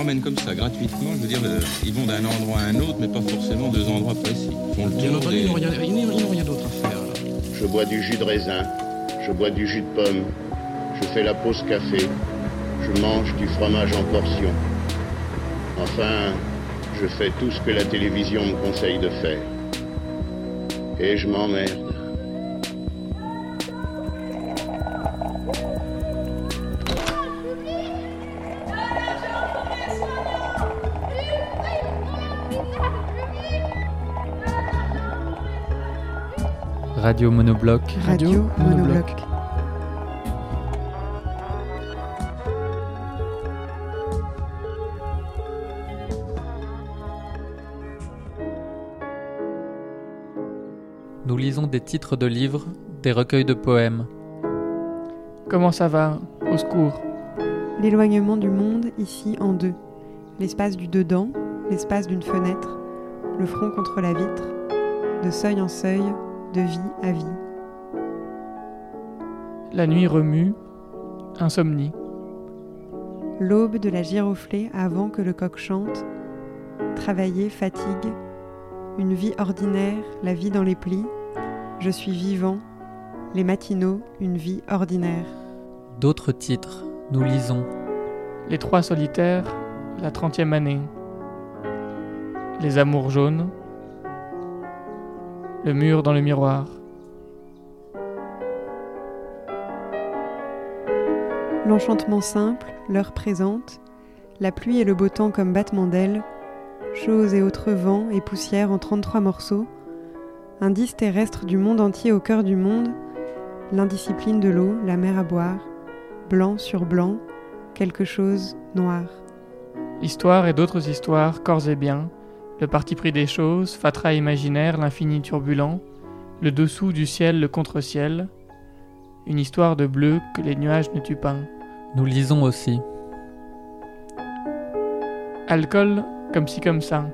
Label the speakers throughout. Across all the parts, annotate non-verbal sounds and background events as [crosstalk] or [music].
Speaker 1: Promènent comme ça, gratuitement. Je veux dire, euh, ils vont d'un endroit à un autre, mais pas forcément deux endroits précis. Ils le
Speaker 2: Bien entendu,
Speaker 1: des-
Speaker 2: ils n'ont rien, d'autre à faire.
Speaker 3: Je bois du jus de raisin, je bois du jus de pomme, je fais la pause café, je mange du fromage en portions. Enfin, je fais tout ce que la télévision me conseille de faire. Et je m'emmerde.
Speaker 4: Radio Monobloc.
Speaker 5: Radio Monobloc.
Speaker 4: Nous lisons des titres de livres, des recueils de poèmes.
Speaker 6: Comment ça va Au secours?
Speaker 5: L'éloignement du monde ici en deux. L'espace du dedans, l'espace d'une fenêtre, le front contre la vitre, de seuil en seuil, de vie à vie.
Speaker 6: La nuit remue. Insomnie.
Speaker 5: L'aube de la giroflée avant que le coq chante. Travailler, fatigue. Une vie ordinaire, la vie dans les plis. Je suis vivant. Les matinaux, une vie ordinaire.
Speaker 4: D'autres titres. Nous lisons.
Speaker 6: Les trois solitaires. La trentième année. Les amours jaunes. Le mur dans le miroir.
Speaker 5: L'enchantement simple, l'heure présente, la pluie et le beau temps comme battement d'ailes, choses et autres vents et poussières en 33 morceaux, indice terrestre du monde entier au cœur du monde, l'indiscipline de l'eau, la mer à boire, blanc sur blanc, quelque chose noir.
Speaker 6: Histoire et d'autres histoires, corps et biens. Le parti pris des choses, fatras imaginaire, l'infini turbulent. Le dessous du ciel, le contre-ciel. Une histoire de bleu que les nuages ne tuent pas.
Speaker 4: Nous lisons aussi.
Speaker 6: Alcool, comme ci comme ça.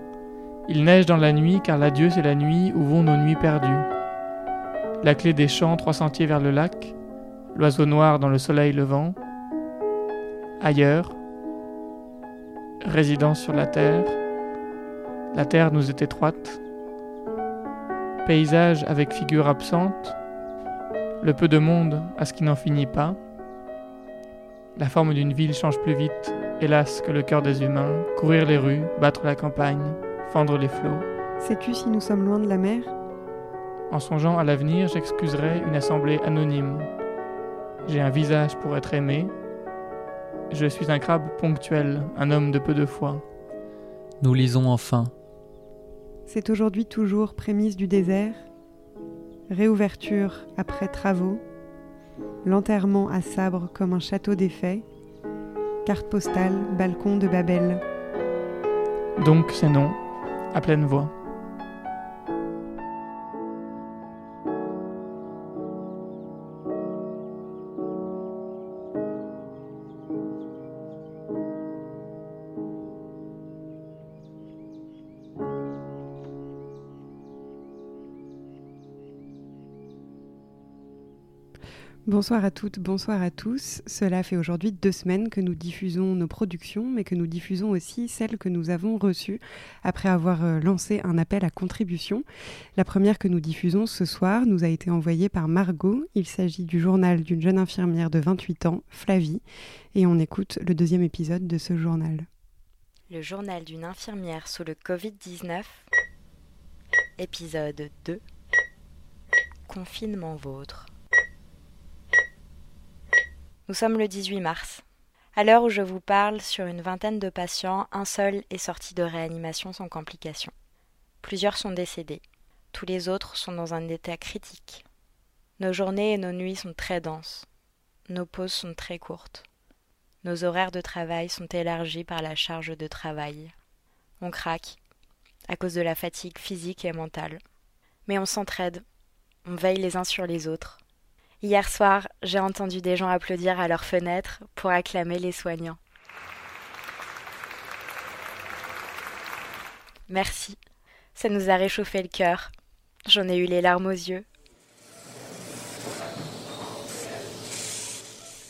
Speaker 6: Il neige dans la nuit, car l'adieu c'est la nuit où vont nos nuits perdues. La clé des champs, trois sentiers vers le lac. L'oiseau noir dans le soleil levant. Ailleurs. Résidence sur la terre. La terre nous est étroite. Paysage avec figure absente. Le peu de monde à ce qui n'en finit pas. La forme d'une ville change plus vite hélas, que le cœur des humains, courir les rues, battre la campagne, fendre les flots.
Speaker 5: Sais-tu si nous sommes loin de la mer?
Speaker 6: En songeant à l'avenir, j'excuserai une assemblée anonyme. J'ai un visage pour être aimé. Je suis un crabe ponctuel, un homme de peu de foi.
Speaker 4: Nous lisons enfin.
Speaker 5: C'est aujourd'hui toujours prémisse du désert, réouverture après travaux, l'enterrement à sabre comme un château défait, carte postale, balcon de Babel.
Speaker 6: Donc c'est non, à pleine voix.
Speaker 5: Bonsoir à toutes, bonsoir à tous. Cela fait aujourd'hui deux semaines que nous diffusons nos productions, mais que nous diffusons aussi celles que nous avons reçues après avoir euh, lancé un appel à contribution. La première que nous diffusons ce soir nous a été envoyée par Margot. Il s'agit du journal d'une jeune infirmière de 28 ans, Flavie, et on écoute le deuxième épisode de ce journal.
Speaker 7: Le journal d'une infirmière sous le Covid-19, épisode 2, Confinement vôtre. Nous sommes le 18 mars. À l'heure où je vous parle, sur une vingtaine de patients, un seul est sorti de réanimation sans complications. Plusieurs sont décédés. Tous les autres sont dans un état critique. Nos journées et nos nuits sont très denses. Nos pauses sont très courtes. Nos horaires de travail sont élargis par la charge de travail. On craque, à cause de la fatigue physique et mentale. Mais on s'entraide, on veille les uns sur les autres. Hier soir, j'ai entendu des gens applaudir à leurs fenêtres pour acclamer les soignants. Merci, ça nous a réchauffé le cœur. J'en ai eu les larmes aux yeux.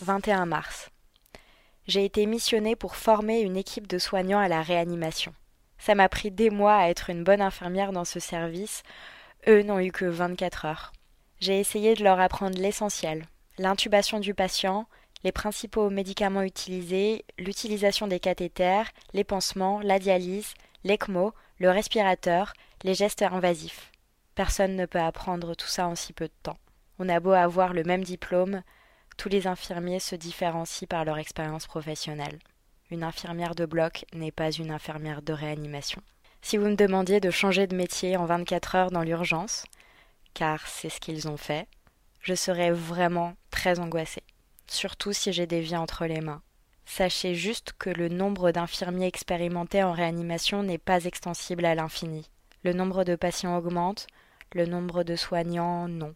Speaker 7: 21 mars. J'ai été missionnée pour former une équipe de soignants à la réanimation. Ça m'a pris des mois à être une bonne infirmière dans ce service. Eux n'ont eu que 24 heures. J'ai essayé de leur apprendre l'essentiel l'intubation du patient, les principaux médicaments utilisés, l'utilisation des cathéters, les pansements, la dialyse, l'ECMO, le respirateur, les gestes invasifs. Personne ne peut apprendre tout ça en si peu de temps. On a beau avoir le même diplôme, tous les infirmiers se différencient par leur expérience professionnelle. Une infirmière de bloc n'est pas une infirmière de réanimation. Si vous me demandiez de changer de métier en 24 heures dans l'urgence, car c'est ce qu'ils ont fait, je serais vraiment très angoissée, surtout si j'ai des vies entre les mains. Sachez juste que le nombre d'infirmiers expérimentés en réanimation n'est pas extensible à l'infini. Le nombre de patients augmente, le nombre de soignants non.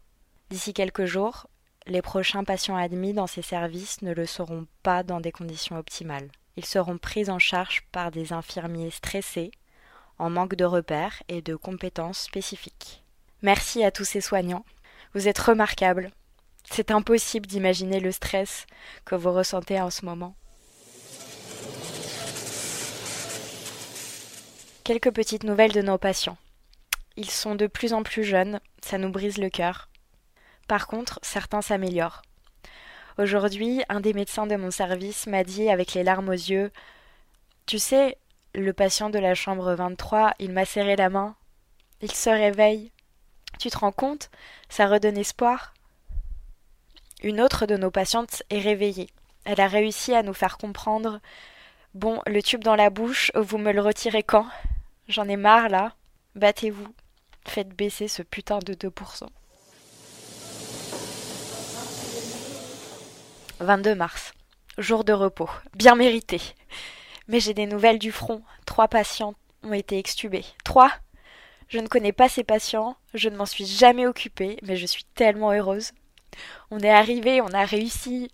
Speaker 7: D'ici quelques jours, les prochains patients admis dans ces services ne le seront pas dans des conditions optimales. Ils seront pris en charge par des infirmiers stressés, en manque de repères et de compétences spécifiques. Merci à tous ces soignants. Vous êtes remarquables. C'est impossible d'imaginer le stress que vous ressentez en ce moment. Quelques petites nouvelles de nos patients. Ils sont de plus en plus jeunes, ça nous brise le cœur. Par contre, certains s'améliorent. Aujourd'hui, un des médecins de mon service m'a dit avec les larmes aux yeux Tu sais, le patient de la chambre 23, il m'a serré la main. Il se réveille. Tu te rends compte Ça redonne espoir. Une autre de nos patientes est réveillée. Elle a réussi à nous faire comprendre Bon, le tube dans la bouche, vous me le retirez quand? J'en ai marre là. Battez-vous. Faites baisser ce putain de 2%. 22 mars. Jour de repos. Bien mérité. Mais j'ai des nouvelles du front. Trois patients ont été extubés. Trois? Je ne connais pas ces patients, je ne m'en suis jamais occupée, mais je suis tellement heureuse. On est arrivé, on a réussi.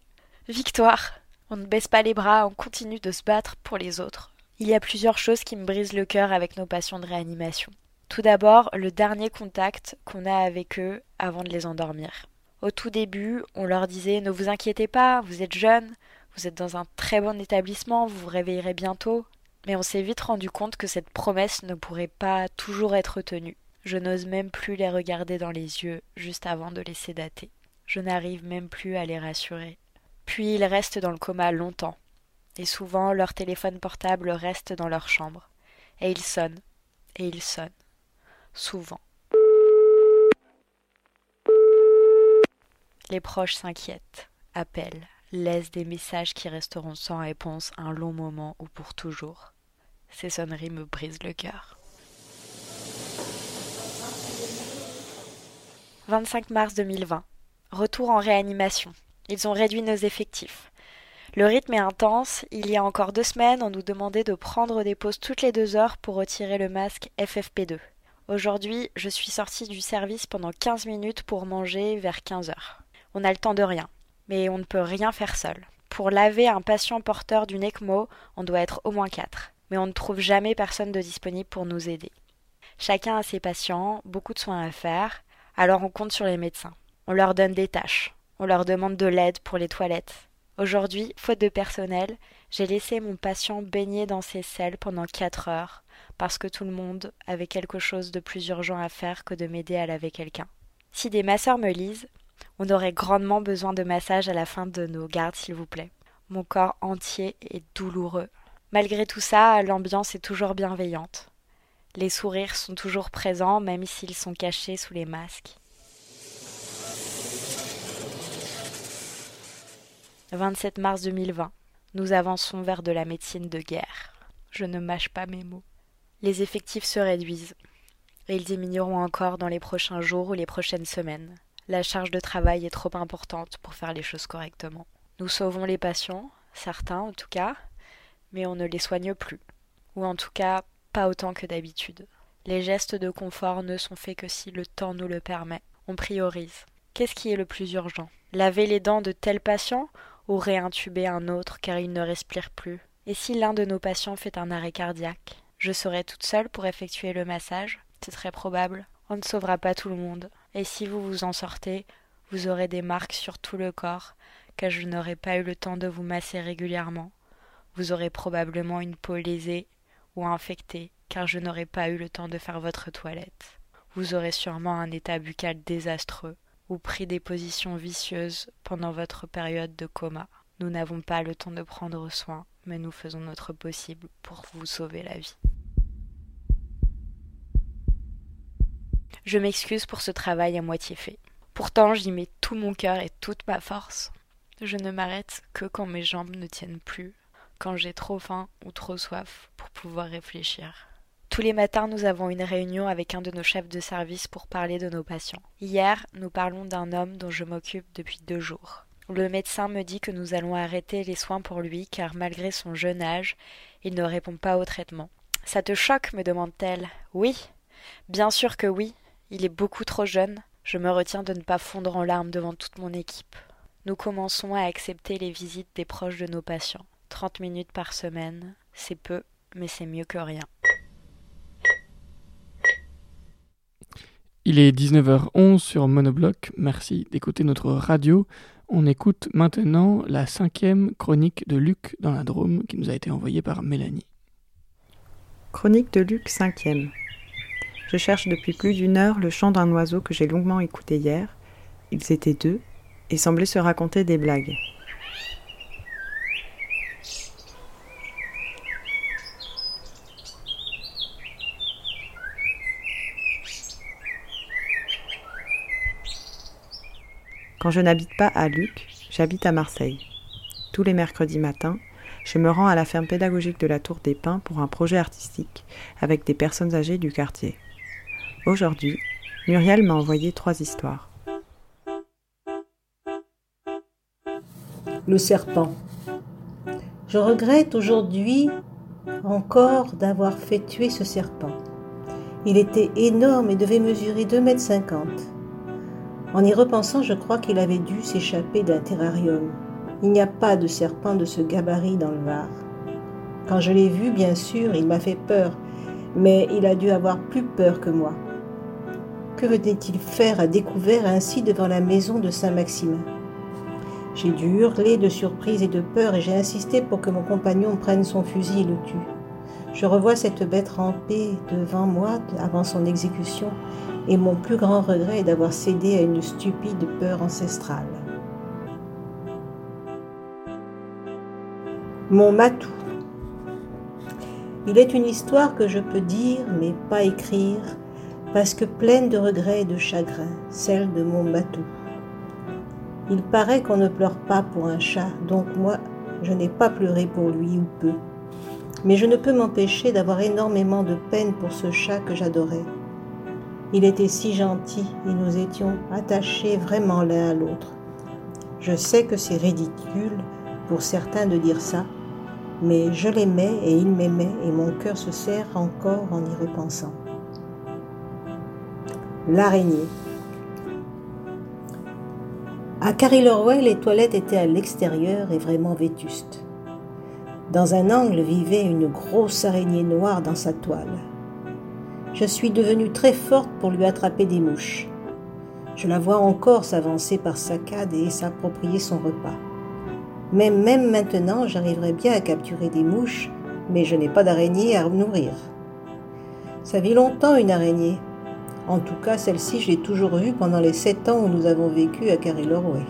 Speaker 7: Victoire. On ne baisse pas les bras, on continue de se battre pour les autres. Il y a plusieurs choses qui me brisent le cœur avec nos patients de réanimation. Tout d'abord, le dernier contact qu'on a avec eux avant de les endormir. Au tout début, on leur disait Ne vous inquiétez pas, vous êtes jeunes, vous êtes dans un très bon établissement, vous vous réveillerez bientôt. Mais on s'est vite rendu compte que cette promesse ne pourrait pas toujours être tenue. Je n'ose même plus les regarder dans les yeux juste avant de les sédater. Je n'arrive même plus à les rassurer. Puis ils restent dans le coma longtemps. Et souvent leur téléphone portable reste dans leur chambre. Et ils sonnent. Et ils sonnent. Souvent. Les proches s'inquiètent, appellent, laissent des messages qui resteront sans réponse un long moment ou pour toujours. Ces sonneries me brisent le cœur. 25 mars 2020. Retour en réanimation. Ils ont réduit nos effectifs. Le rythme est intense. Il y a encore deux semaines, on nous demandait de prendre des pauses toutes les deux heures pour retirer le masque FFP2. Aujourd'hui, je suis sortie du service pendant 15 minutes pour manger vers 15 heures. On a le temps de rien, mais on ne peut rien faire seul. Pour laver un patient porteur d'une ECMO, on doit être au moins quatre, mais on ne trouve jamais personne de disponible pour nous aider. Chacun a ses patients, beaucoup de soins à faire, alors on compte sur les médecins. On leur donne des tâches, on leur demande de l'aide pour les toilettes. Aujourd'hui, faute de personnel, j'ai laissé mon patient baigner dans ses selles pendant quatre heures, parce que tout le monde avait quelque chose de plus urgent à faire que de m'aider à laver quelqu'un. Si des masseurs me lisent, on aurait grandement besoin de massage à la fin de nos gardes, s'il vous plaît. Mon corps entier est douloureux. Malgré tout ça, l'ambiance est toujours bienveillante. Les sourires sont toujours présents, même s'ils sont cachés sous les masques. 27 mars 2020. Nous avançons vers de la médecine de guerre. Je ne mâche pas mes mots. Les effectifs se réduisent. Ils diminueront encore dans les prochains jours ou les prochaines semaines. La charge de travail est trop importante pour faire les choses correctement. Nous sauvons les patients, certains en tout cas, mais on ne les soigne plus. Ou en tout cas, pas autant que d'habitude. Les gestes de confort ne sont faits que si le temps nous le permet. On priorise. Qu'est-ce qui est le plus urgent? Laver les dents de tel patient ou réintuber un autre car il ne respire plus? Et si l'un de nos patients fait un arrêt cardiaque? Je serai toute seule pour effectuer le massage? C'est très probable. On ne sauvera pas tout le monde et si vous vous en sortez, vous aurez des marques sur tout le corps, car je n'aurai pas eu le temps de vous masser régulièrement, Vous aurez probablement une peau lésée ou infectée, car je n'aurai pas eu le temps de faire votre toilette. Vous aurez sûrement un état buccal désastreux, ou pris des positions vicieuses pendant votre période de coma. Nous n'avons pas le temps de prendre soin, mais nous faisons notre possible pour vous sauver la vie. Je m'excuse pour ce travail à moitié fait. Pourtant, j'y mets tout mon cœur et toute ma force. Je ne m'arrête que quand mes jambes ne tiennent plus, quand j'ai trop faim ou trop soif pour pouvoir réfléchir. Tous les matins, nous avons une réunion avec un de nos chefs de service pour parler de nos patients. Hier, nous parlons d'un homme dont je m'occupe depuis deux jours. Le médecin me dit que nous allons arrêter les soins pour lui car malgré son jeune âge, il ne répond pas au traitement. Ça te choque me demande-t-elle. Oui. Bien sûr que oui. Il est beaucoup trop jeune. Je me retiens de ne pas fondre en larmes devant toute mon équipe. Nous commençons à accepter les visites des proches de nos patients. Trente minutes par semaine, c'est peu, mais c'est mieux que rien.
Speaker 6: Il est 19h11 sur Monobloc. Merci d'écouter notre radio. On écoute maintenant la cinquième chronique de Luc dans la Drôme qui nous a été envoyée par Mélanie.
Speaker 8: Chronique de Luc cinquième. Je cherche depuis plus d'une heure le chant d'un oiseau que j'ai longuement écouté hier. Ils étaient deux et semblaient se raconter des blagues. Quand je n'habite pas à Luc, j'habite à Marseille. Tous les mercredis matins, je me rends à la ferme pédagogique de la Tour des Pins pour un projet artistique avec des personnes âgées du quartier. Aujourd'hui, Muriel m'a envoyé trois histoires.
Speaker 9: Le serpent. Je regrette aujourd'hui encore d'avoir fait tuer ce serpent. Il était énorme et devait mesurer 2,50 mètres. En y repensant, je crois qu'il avait dû s'échapper d'un terrarium. Il n'y a pas de serpent de ce gabarit dans le Var. Quand je l'ai vu, bien sûr, il m'a fait peur, mais il a dû avoir plus peur que moi. Que venait-il faire à découvert ainsi devant la maison de Saint-Maximin? J'ai dû hurler de surprise et de peur et j'ai insisté pour que mon compagnon prenne son fusil et le tue. Je revois cette bête ramper devant moi avant son exécution et mon plus grand regret est d'avoir cédé à une stupide peur ancestrale. Mon matou. Il est une histoire que je peux dire mais pas écrire parce que pleine de regrets et de chagrin, celle de mon matou. Il paraît qu'on ne pleure pas pour un chat, donc moi je n'ai pas pleuré pour lui ou peu. Mais je ne peux m'empêcher d'avoir énormément de peine pour ce chat que j'adorais. Il était si gentil et nous étions attachés vraiment l'un à l'autre. Je sais que c'est ridicule pour certains de dire ça, mais je l'aimais et il m'aimait et mon cœur se serre encore en y repensant. L'araignée. À Carrie-Lorway, les toilettes étaient à l'extérieur et vraiment vétustes. Dans un angle vivait une grosse araignée noire dans sa toile je suis devenue très forte pour lui attraper des mouches. Je la vois encore s'avancer par saccades et s'approprier son repas. Mais même maintenant, j'arriverai bien à capturer des mouches, mais je n'ai pas d'araignée à nourrir. Ça vit longtemps une araignée. En tout cas, celle-ci, je l'ai toujours vue pendant les sept ans où nous avons vécu à Carrie-Lorway.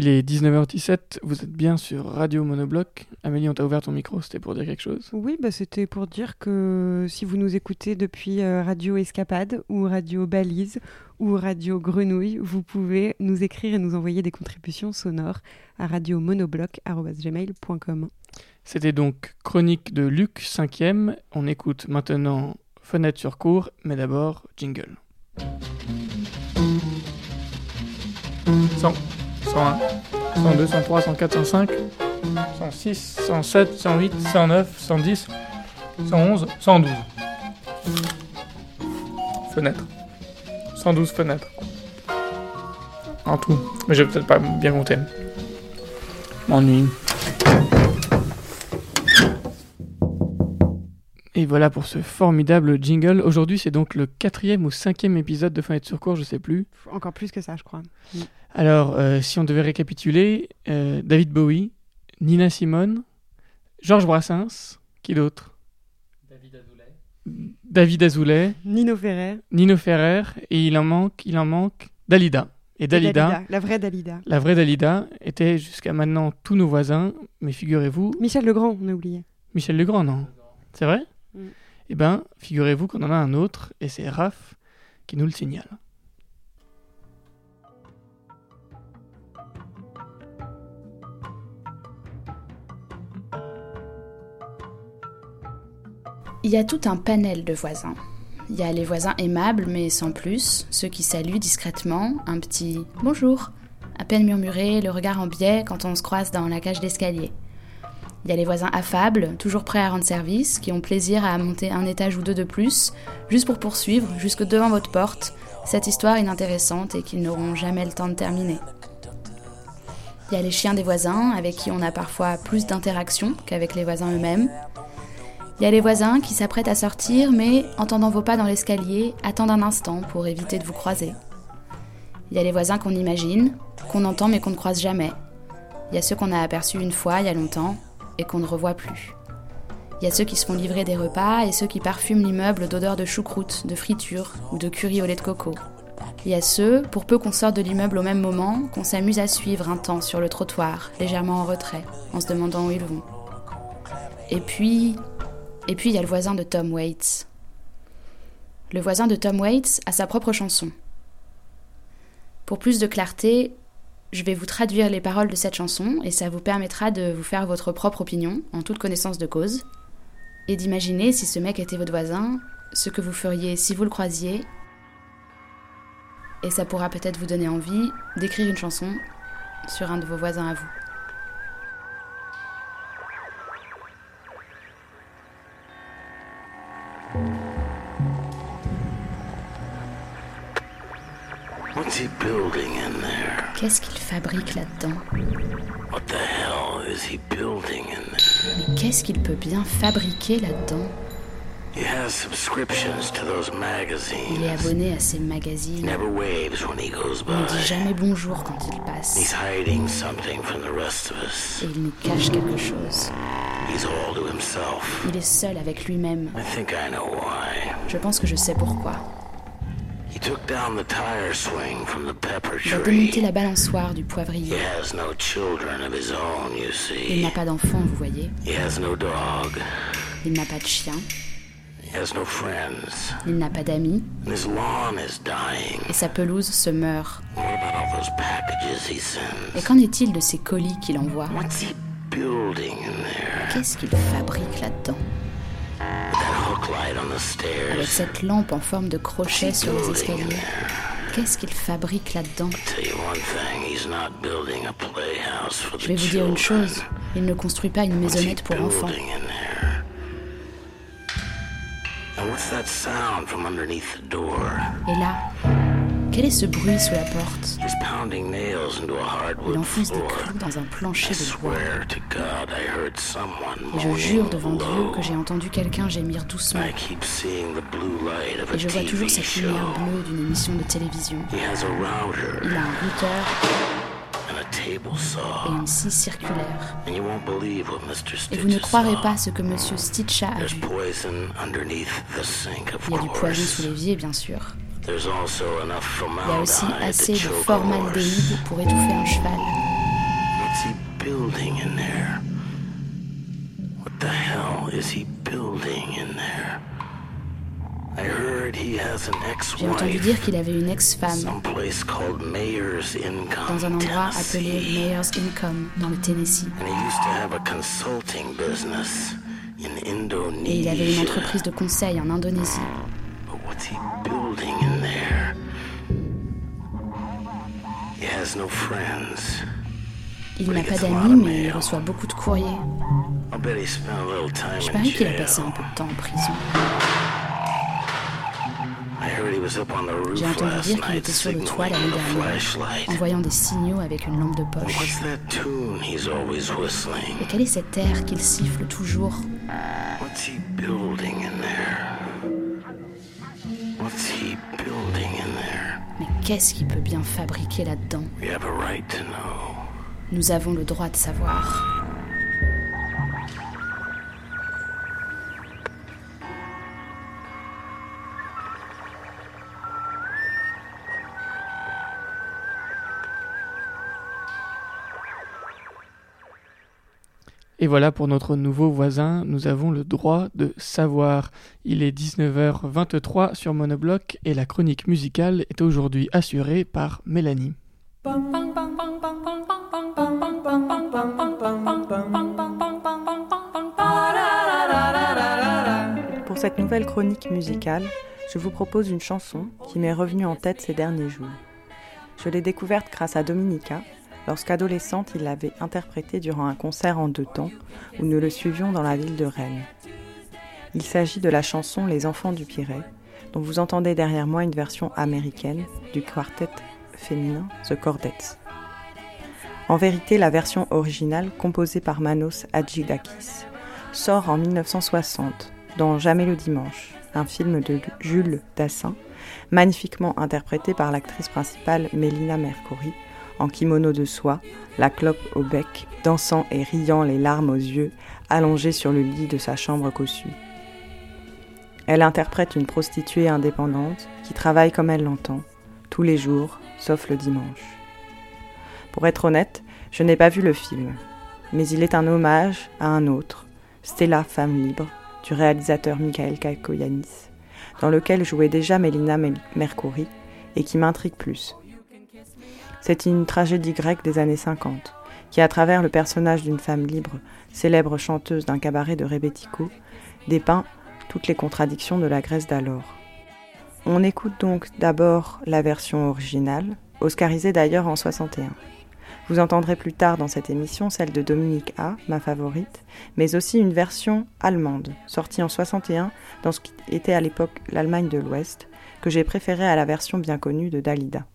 Speaker 6: Il est 19h17, vous êtes bien sur Radio Monobloc. Amélie, on t'a ouvert ton micro, c'était pour dire quelque chose?
Speaker 5: Oui, bah, c'était pour dire que si vous nous écoutez depuis euh, Radio Escapade ou Radio Balise ou Radio Grenouille, vous pouvez nous écrire et nous envoyer des contributions sonores à radiomonobloc.gmail.com.
Speaker 6: C'était donc Chronique de Luc 5e. On écoute maintenant Fenêtre sur cours, mais d'abord jingle. 100, 101, 102, 103, 104, 105, 106, 107, 108, 109, 110, 111, 112. Fenêtre. 112 fenêtres. En tout. Mais je vais peut-être pas bien compter. M'ennuie. Et voilà pour ce formidable jingle. Aujourd'hui, c'est donc le quatrième ou cinquième épisode de Fenêtre sur cours, je sais plus.
Speaker 5: Encore plus que ça, je crois. Mm.
Speaker 6: Alors, euh, si on devait récapituler, euh, David Bowie, Nina Simone, Georges Brassens, qui d'autre?
Speaker 4: David Azoulay.
Speaker 6: David Azoulay,
Speaker 5: Nino Ferrer.
Speaker 6: Nino Ferrer, et il en manque, il en manque Dalida. Et Dalida,
Speaker 5: La vraie Dalida.
Speaker 6: la vraie Dalida, était jusqu'à maintenant tous nos voisins, mais figurez-vous,
Speaker 5: Michel Legrand, on a oublié.
Speaker 6: Michel Legrand, non C'est vrai?
Speaker 5: Mm.
Speaker 6: Eh ben, figurez-vous qu'on en a un autre, et c'est Raph qui nous le signale.
Speaker 10: Il y a tout un panel de voisins. Il y a les voisins aimables mais sans plus, ceux qui saluent discrètement, un petit bonjour, à peine murmuré, le regard en biais quand on se croise dans la cage d'escalier. Il y a les voisins affables, toujours prêts à rendre service, qui ont plaisir à monter un étage ou deux de plus, juste pour poursuivre, jusque devant votre porte, cette histoire inintéressante et qu'ils n'auront jamais le temps de terminer. Il y a les chiens des voisins, avec qui on a parfois plus d'interaction qu'avec les voisins eux-mêmes. Il y a les voisins qui s'apprêtent à sortir, mais, entendant vos pas dans l'escalier, attendent un instant pour éviter de vous croiser. Il y a les voisins qu'on imagine, qu'on entend mais qu'on ne croise jamais. Il y a ceux qu'on a aperçus une fois, il y a longtemps, et qu'on ne revoit plus. Il y a ceux qui se font livrer des repas et ceux qui parfument l'immeuble d'odeur de choucroute, de friture ou de curry au lait de coco. Il y a ceux, pour peu qu'on sorte de l'immeuble au même moment, qu'on s'amuse à suivre un temps sur le trottoir, légèrement en retrait, en se demandant où ils vont. Et puis, et puis il y a le voisin de Tom Waits. Le voisin de Tom Waits a sa propre chanson. Pour plus de clarté, je vais vous traduire les paroles de cette chanson et ça vous permettra de vous faire votre propre opinion en toute connaissance de cause et d'imaginer si ce mec était votre voisin, ce que vous feriez si vous le croisiez. Et ça pourra peut-être vous donner envie d'écrire une chanson sur un de vos voisins à vous. Qu'est-ce qu'il fabrique là-dedans?
Speaker 11: What the hell is he building in there?
Speaker 10: Mais qu'est-ce qu'il peut bien fabriquer là-dedans?
Speaker 11: He has subscriptions to those magazines.
Speaker 10: Il est abonné à ces magazines.
Speaker 11: never waves when he goes
Speaker 10: Il ne dit
Speaker 11: by.
Speaker 10: jamais bonjour quand il
Speaker 11: He's
Speaker 10: passe.
Speaker 11: hiding something from the rest of us.
Speaker 10: Et il nous cache quelque chose.
Speaker 11: He's all to himself.
Speaker 10: Il est seul avec lui-même.
Speaker 11: I think I know why.
Speaker 10: Je pense que je sais pourquoi. Il a démonté la balançoire du
Speaker 11: He
Speaker 10: poivrier.
Speaker 11: has no children of his own, you
Speaker 10: Il
Speaker 11: see.
Speaker 10: n'a pas d'enfant, vous voyez.
Speaker 11: He has no dog.
Speaker 10: Il n'a pas de chien.
Speaker 11: He has no friends.
Speaker 10: Il n'a pas d'amis. Et sa pelouse se meurt.
Speaker 11: What about all those packages he sends?
Speaker 10: Et qu'en est-il de ces colis qu'il envoie?
Speaker 11: What's he building in there?
Speaker 10: Qu'est-ce qu'il fabrique là-dedans? Avec cette lampe en forme de crochet sur les escaliers. Qu'est-ce qu'il fabrique là-dedans Je vais vous dire une chose. Il ne construit pas une maisonnette pour enfants.
Speaker 11: building in there? And what's that sound from underneath the door?
Speaker 10: Et là, quel est ce bruit sous la porte Il enfonce des clous dans un plancher de bois. Et je jure devant Dieu que j'ai entendu quelqu'un gémir doucement. Et je vois toujours cette lumière bleue d'une émission de télévision. Il a un routeur et
Speaker 11: saw.
Speaker 10: une scie circulaire. Et vous ne croirez pas ce que Monsieur Stitcha a vu. Il y a du poison sous l'évier, bien sûr. Il y a aussi assez de formaldéhyde pour étouffer un cheval. J'ai entendu dire qu'il avait une ex-femme. Dans un endroit appelé Mayor's Income dans le Tennessee. Et il avait une entreprise de conseil en Indonésie. Il n'a pas d'amis, mais il reçoit beaucoup de courriers. Je parie qu'il a passé un peu de temps en prison. J'ai entendu dire qu'il était sur le toit la nuit dernière, envoyant des signaux avec une lampe de poche. Et quel est cet air qu'il siffle toujours? Qu'est-ce qu'il peut bien fabriquer là-dedans
Speaker 11: right.
Speaker 10: Nous avons le droit de savoir.
Speaker 6: Et voilà pour notre nouveau voisin, nous avons le droit de savoir. Il est 19h23 sur Monobloc et la chronique musicale est aujourd'hui assurée par Mélanie.
Speaker 8: Pour cette nouvelle chronique musicale, je vous propose une chanson qui m'est revenue en tête ces derniers jours. Je l'ai découverte grâce à Dominica, lorsqu'adolescente il l'avait interprétée durant un concert en deux temps où nous le suivions dans la ville de Rennes. Il s'agit de la chanson Les Enfants du Pirée, dont vous entendez derrière moi une version américaine du quartet féminin The Chordettes. En vérité, la version originale, composée par Manos Hadjidakis, sort en 1960 dans Jamais le dimanche, un film de Jules Dassin, magnifiquement interprété par l'actrice principale Mélina Mercouri, en kimono de soie, la clope au bec, dansant et riant les larmes aux yeux, allongée sur le lit de sa chambre cossue. Elle interprète une prostituée indépendante qui travaille comme elle l'entend, tous les jours, sauf le dimanche. Pour être honnête, je n'ai pas vu le film, mais il est un hommage à un autre, Stella Femme Libre, du réalisateur Michael Kakoyanis, dans lequel jouait déjà Mélina Mercouri et qui m'intrigue plus. C'est une tragédie grecque des années 50, qui, à travers le personnage d'une femme libre, célèbre chanteuse d'un cabaret de Rebetiko, dépeint toutes les contradictions de la Grèce d'alors. On écoute donc d'abord la version originale, oscarisée d'ailleurs en 61. Vous entendrez plus tard dans cette émission celle de Dominique A, ma favorite, mais aussi une version allemande, sortie en 61 dans ce qui était à l'époque l'Allemagne de l'Ouest, que j'ai préférée à la version bien connue de Dalida.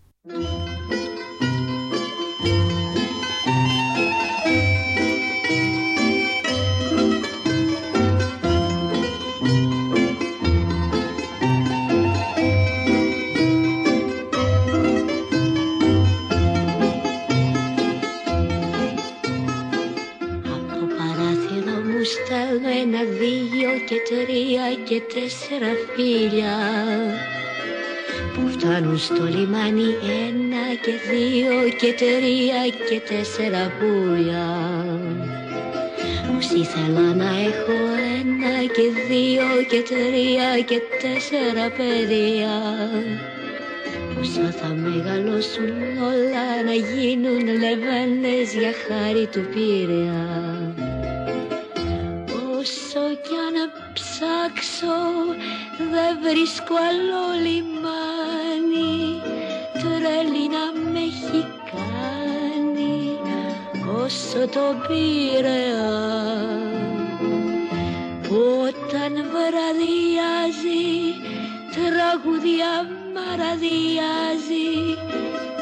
Speaker 12: Στέλνω ένα, δύο και τρία και τέσσερα φίλια που φτάνουν στο λιμάνι ένα και δύο και τρία και τέσσερα πουλιά. Πως ήθελα να έχω ένα και δύο και τρία και τέσσερα παιδιά Όσο θα μεγαλώσουν όλα να γίνουν λεβένες για χάρη του Πειραιά ψάξω δεν βρίσκω άλλο λιμάνι Τρέλη να με έχει κάνει όσο το Πειραιά Που όταν βραδιάζει τραγουδιά μαραδιάζει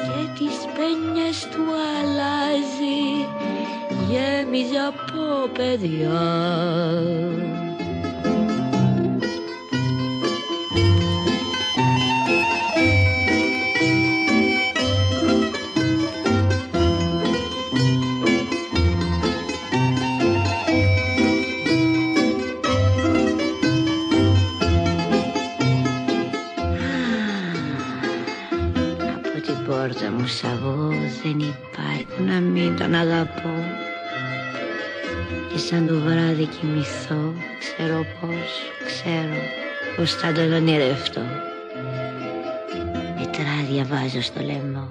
Speaker 12: και τις πένιες του αλλάζει γέμιζε από παιδιά. Από την πόρτα μου σ' αγώ δεν υπάρχει να μην τον αγαπώ. Και σαν το βράδυ κοιμηθώ ξέρω πως, ξέρω πως θα τον ονειρευτώ. Μετρά διαβάζω στο λαιμό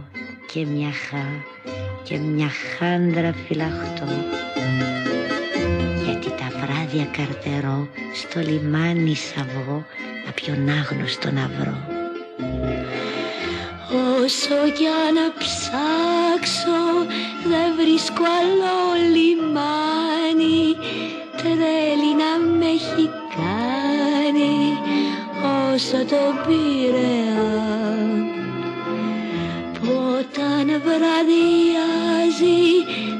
Speaker 12: και μια χά και μια χάντρα φυλαχτώ. Γιατί τα βράδια καρτερώ στο λιμάνι σαβώ να ποιον άγνωστο να βρω Όσο κι αν ψάξω δεν βρίσκω άλλο λιμάνι. Τρέλη να με έχει κάνει όσο το Πειραιά που όταν βραδιάζει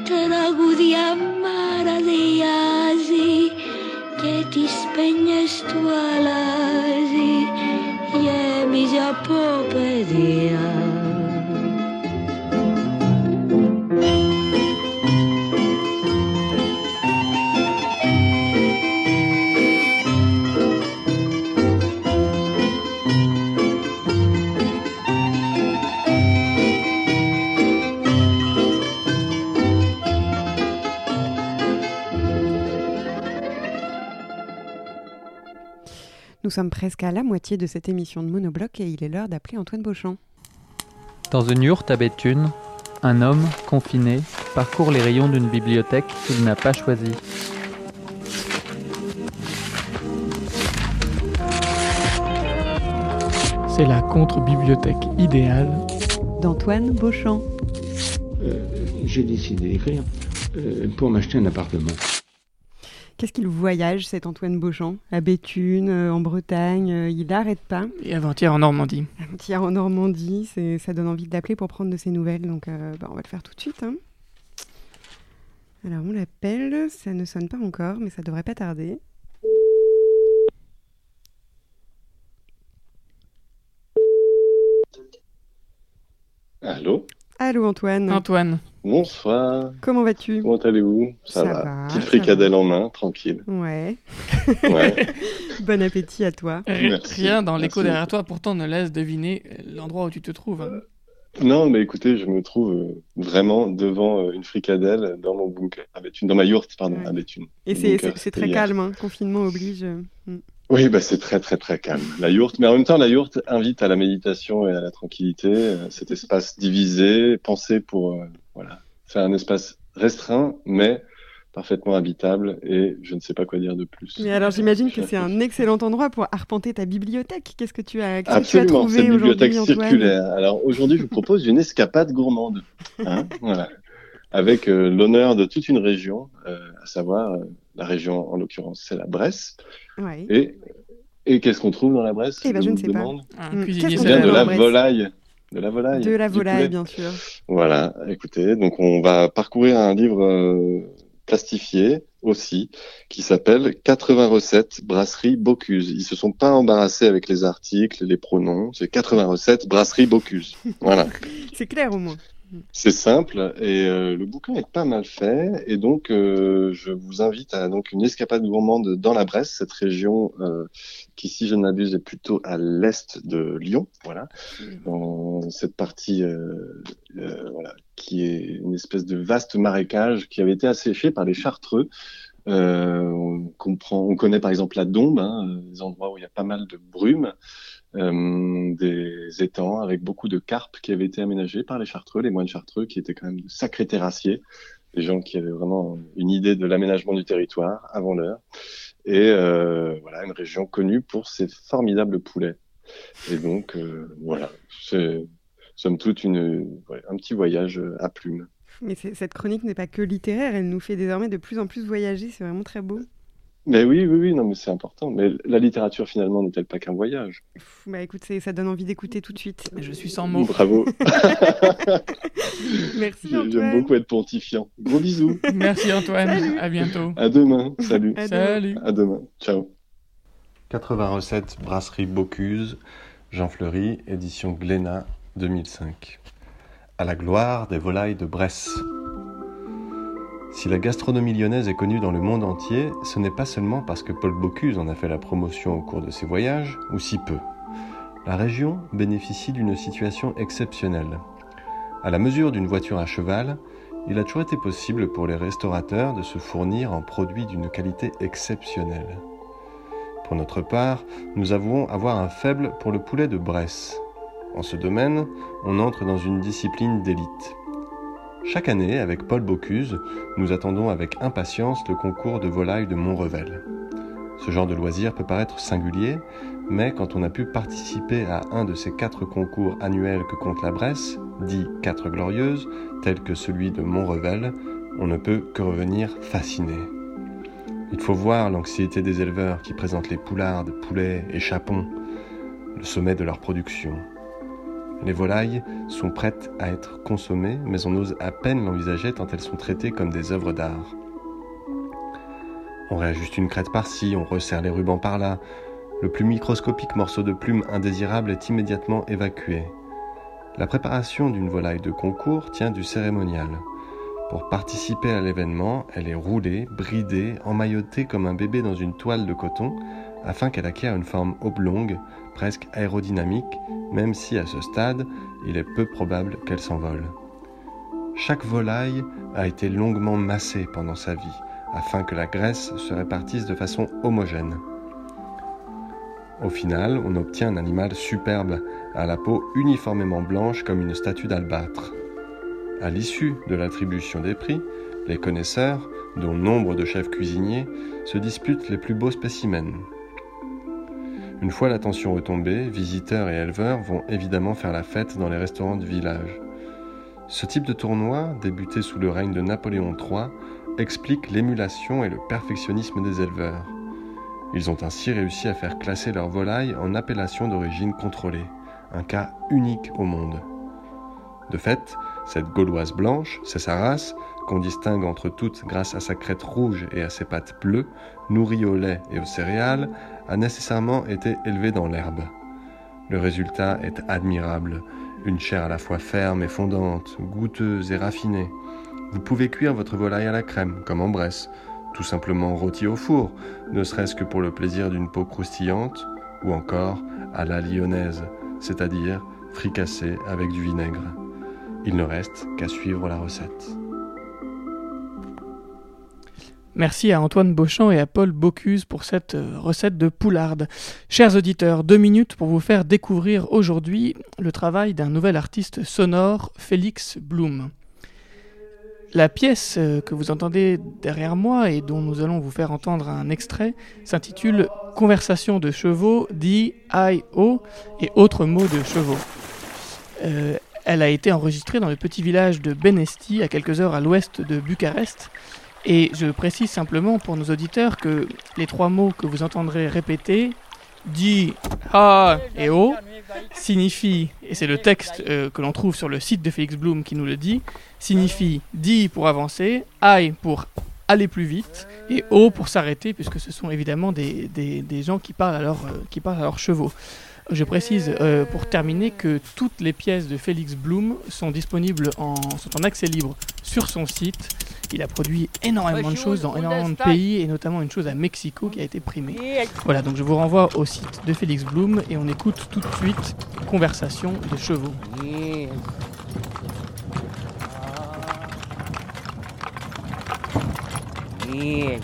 Speaker 12: τραγούδια μαραδιάζει και τις πένιες του αλλάζει. Γέμιζε από παιδεία
Speaker 5: sommes presque à la moitié de cette émission de Monobloc et il est l'heure d'appeler Antoine Beauchamp.
Speaker 4: Dans une yourte à Béthune, un homme, confiné, parcourt les rayons d'une bibliothèque qu'il n'a pas choisie.
Speaker 6: C'est la contre-bibliothèque idéale.
Speaker 5: D'Antoine Beauchamp.
Speaker 1: Euh, J'ai décidé d'écrire euh, pour m'acheter un appartement.
Speaker 5: Qu'est-ce qu'il voyage, cet Antoine Beauchamp? À Béthune, euh, en Bretagne, euh, il n'arrête pas.
Speaker 6: Et avant-hier en Normandie.
Speaker 5: Avant-hier en Normandie, ça donne envie de l'appeler pour prendre de ses nouvelles, donc euh, bah, on va le faire tout de suite. hein. Alors on l'appelle, ça ne sonne pas encore, mais ça devrait pas tarder.
Speaker 13: Allô?
Speaker 5: Allô Antoine,
Speaker 6: Antoine,
Speaker 13: Bonsoir.
Speaker 5: comment vas-tu?
Speaker 13: Comment allez-vous?
Speaker 5: Ça va,
Speaker 13: Petite fricadelle en main, tranquille.
Speaker 5: Ouais.
Speaker 13: Ouais. [laughs]
Speaker 5: bon appétit à toi.
Speaker 13: Merci,
Speaker 6: rien dans l'écho derrière toi pourtant ne laisse deviner euh, l'endroit où tu te trouves. hein.
Speaker 13: Non, mais écoutez, je me trouve euh, vraiment devant euh, une fricadelle dans mon bunker, à Béthune, dans ma yourte, pardon,
Speaker 5: Ouais.
Speaker 13: à Béthune.
Speaker 5: Et c'est- très calme, hein, confinement oblige. Mm.
Speaker 13: Oui, bah, c'est très, très, très calme, la yourte. Mais en même temps, la yourte invite à la méditation et à la tranquillité. euh, Cet espace divisé, pensé pour, euh, voilà, faire un espace restreint, mais parfaitement habitable. Et je ne sais pas quoi dire de plus.
Speaker 5: Mais alors j'imagine que c'est un excellent endroit pour arpenter ta bibliothèque. Qu'est-ce que tu as, que tu as
Speaker 13: Absolument,
Speaker 5: trouvé
Speaker 13: cette bibliothèque circulaire. Alors aujourd'hui, je vous propose une escapade gourmande, hein, [laughs] voilà, avec euh, l'honneur de toute une région, euh, à savoir euh, la région, en l'occurrence, c'est la Bresse.
Speaker 5: Ouais.
Speaker 13: Et, et qu'est-ce qu'on trouve dans la Bresse
Speaker 5: Eh ben, je ne sais pas.
Speaker 13: demande
Speaker 6: Un
Speaker 5: Mm.
Speaker 6: cuisinier
Speaker 5: Qu'est-ce qu'on fait
Speaker 13: de la volaille. De la volaille.
Speaker 5: De la volaille, bien sûr.
Speaker 13: Voilà, écoutez, donc on va parcourir un livre euh, plastifié aussi qui s'appelle 80 recettes brasserie Bocuse. Ils se sont pas embarrassés avec les articles, les pronoms, c'est 80 recettes brasserie Bocuse. Voilà. [laughs]
Speaker 5: C'est clair au moins.
Speaker 13: C'est simple et euh, le bouquin est pas mal fait et donc euh, je vous invite à donc une escapade gourmande dans la Bresse, cette région euh, qui, si je ne m'abuse, est plutôt à l'est de Lyon, voilà, dans cette partie voilà qui est une espèce de vaste marécage qui avait été asséché par les Chartreux. On comprend, on connaît par exemple la Dombe, hein, des endroits où il y a pas mal de brume euh, des étangs avec beaucoup de carpes qui avaient été aménagés par les Chartreux, les moines Chartreux, qui étaient quand même de sacrés terrassiers, des gens qui avaient vraiment une idée de l'aménagement du territoire avant l'heure, et euh, voilà une région connue pour ses formidables poulets. Et donc euh, voilà, c'est somme toute une, un petit voyage à plumes.
Speaker 5: Mais cette chronique n'est pas que littéraire, elle nous fait désormais de plus en plus voyager, c'est vraiment très beau.
Speaker 13: Mais oui, oui, oui, non, mais c'est important. Mais la littérature finalement n'est-elle pas qu'un voyage?
Speaker 5: Pff, Bah écoute, ça donne envie d'écouter tout de suite.
Speaker 6: Je suis sans mots.
Speaker 13: Bravo. [laughs]
Speaker 5: Merci
Speaker 13: J'aime beaucoup être pontifiant. Gros bisous. [laughs]
Speaker 6: Merci Antoine,
Speaker 5: Salut.
Speaker 6: à bientôt.
Speaker 13: À demain. Salut.
Speaker 5: À demain.
Speaker 6: Salut.
Speaker 13: À demain. Ciao. 80 recettes brasserie Bocuse, Jean Fleury, édition Glénat 2005. À la gloire des volailles de Bresse. Si la gastronomie lyonnaise est connue dans le monde entier, ce n'est pas seulement parce que Paul Bocuse en a fait la promotion au cours de ses voyages, ou si peu. La région bénéficie d'une situation exceptionnelle. À la mesure d'une voiture à cheval,
Speaker 14: il a toujours été possible pour les restaurateurs de se fournir en produits d'une qualité exceptionnelle. Pour notre part, nous avouons avoir un faible pour le poulet de Bresse. En ce domaine, on entre dans une discipline d'élite. Chaque année, avec Paul Bocuse, nous attendons avec impatience le concours de volaille de Montrevel. Ce genre de loisir peut paraître singulier, mais quand on a pu participer à un de ces quatre concours annuels que compte la Bresse, dit quatre glorieuses, tels que celui de Montrevel, on ne peut que revenir fasciné. Il faut voir l'anxiété des éleveurs qui présentent les poulardes, poulets et chapons, le sommet de leur production. Les volailles sont prêtes à être consommées, mais on ose à peine l'envisager tant elles sont traitées comme des œuvres d'art. On réajuste une crête par-ci, on resserre les rubans par-là. Le plus microscopique morceau de plume indésirable est immédiatement évacué. La préparation d'une volaille de concours tient du cérémonial. Pour participer à l'événement, elle est roulée, bridée, emmaillotée comme un bébé dans une toile de coton, afin qu'elle acquiert une forme oblongue, presque aérodynamique, même si à ce stade, il est peu probable qu'elle s'envole. Chaque volaille a été longuement massée pendant sa vie, afin que la graisse se répartisse de façon homogène. Au final, on obtient un animal superbe, à la peau uniformément blanche comme une statue d'albâtre. À l'issue de l'attribution des prix, les connaisseurs, dont nombre de chefs cuisiniers, se disputent les plus beaux spécimens. Une fois l'attention retombée, visiteurs et éleveurs vont évidemment faire la fête dans les restaurants du village. Ce type de tournoi, débuté sous le règne de Napoléon III, explique l'émulation et le perfectionnisme des éleveurs. Ils ont ainsi réussi à faire classer leurs volailles en appellation d'origine contrôlée, un cas unique au monde. De fait, cette gauloise blanche, c'est sa race, qu'on distingue entre toutes grâce à sa crête rouge et à ses pattes bleues, nourrie au lait et aux céréales, a nécessairement été élevée dans l'herbe. Le résultat est admirable, une chair à la fois ferme et fondante, goûteuse et raffinée. Vous pouvez cuire votre volaille à la crème, comme en Bresse, tout simplement rôti au four, ne serait-ce que pour le plaisir d'une peau croustillante, ou encore à la lyonnaise, c'est-à-dire fricassée avec du vinaigre. Il ne reste qu'à suivre la recette.
Speaker 6: Merci à Antoine Beauchamp et à Paul Bocuse pour cette euh, recette de poularde. Chers auditeurs, deux minutes pour vous faire découvrir aujourd'hui le travail d'un nouvel artiste sonore, Félix Blum. La pièce euh, que vous entendez derrière moi et dont nous allons vous faire entendre un extrait s'intitule Conversation de chevaux, D-I-O et autres mots de chevaux. Euh, elle a été enregistrée dans le petit village de Benesti, à quelques heures à l'ouest de Bucarest. Et je précise simplement pour nos auditeurs que les trois mots que vous entendrez répéter, di, ha et o, signifient, et c'est le texte euh, que l'on trouve sur le site de Félix Bloom qui nous le dit, signifie di pour avancer, I pour aller plus vite, et o pour s'arrêter, puisque ce sont évidemment des, gens qui parlent, à euh, qui parlent à leurs chevaux. Je précise euh, pour terminer que toutes les pièces de Félix Bloom sont disponibles en, sont en accès libre sur son site. Il a produit énormément de choses dans énormément de pays et notamment une chose à Mexico qui a été primée. Voilà, donc je vous renvoie au site de Félix Bloom et on écoute tout de suite Conversation de chevaux.
Speaker 15: Yeah. Yeah.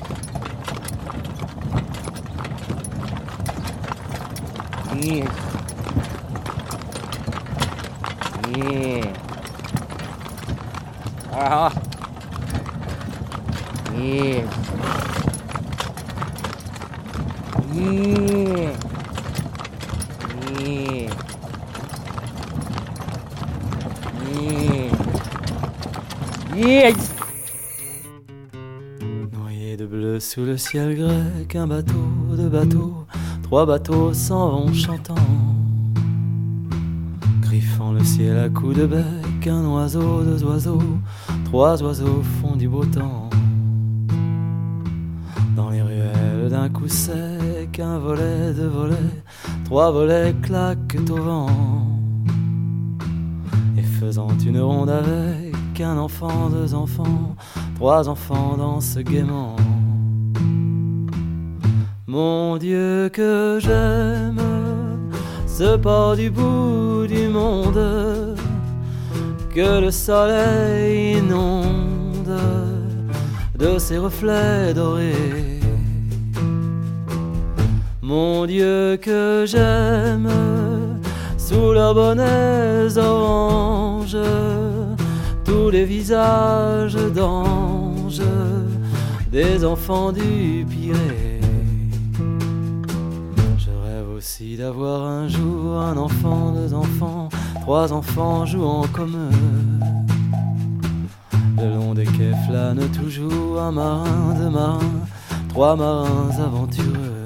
Speaker 15: Ah. Yeah. Yeah. Yeah. Yeah. Yeah.
Speaker 16: Noyé de bleu sous le ciel grec, un bateau, deux bateaux, trois bateaux s'en vont chantant. Griffant le ciel à coups de bec, un oiseau, deux oiseaux, trois oiseaux font du beau temps. Dans les ruelles d'un coup sec, un volet, deux volets, trois volets claquent au vent. Et faisant une ronde avec un enfant, deux enfants, trois enfants dansent gaiement. Mon Dieu que j'aime ce port du bout du monde que le soleil inonde de ses reflets dorés. Mon Dieu que j'aime sous leurs bonnets oranges tous les visages d'anges des enfants du Pirée. Aussi d'avoir un jour un enfant, deux enfants, trois enfants jouant comme eux. Le long des quais flâne toujours un marin, deux marins, trois marins aventureux.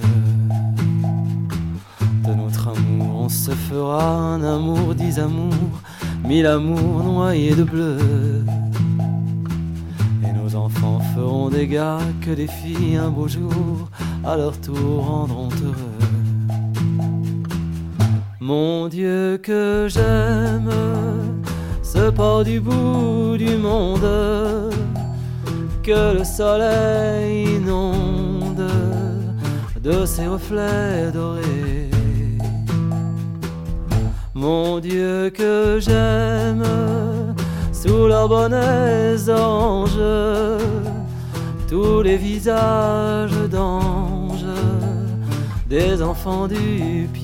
Speaker 16: De notre amour, on se fera un amour, dix amours, mille amours noyés de bleu. Et nos enfants feront des gars que des filles un beau jour, à leur tour rendront heureux. Mon Dieu que j'aime, ce port du bout du monde, que le soleil inonde de ses reflets dorés. Mon Dieu que j'aime, sous leurs bonnets anges, tous les visages d'anges, des enfants du Pirée.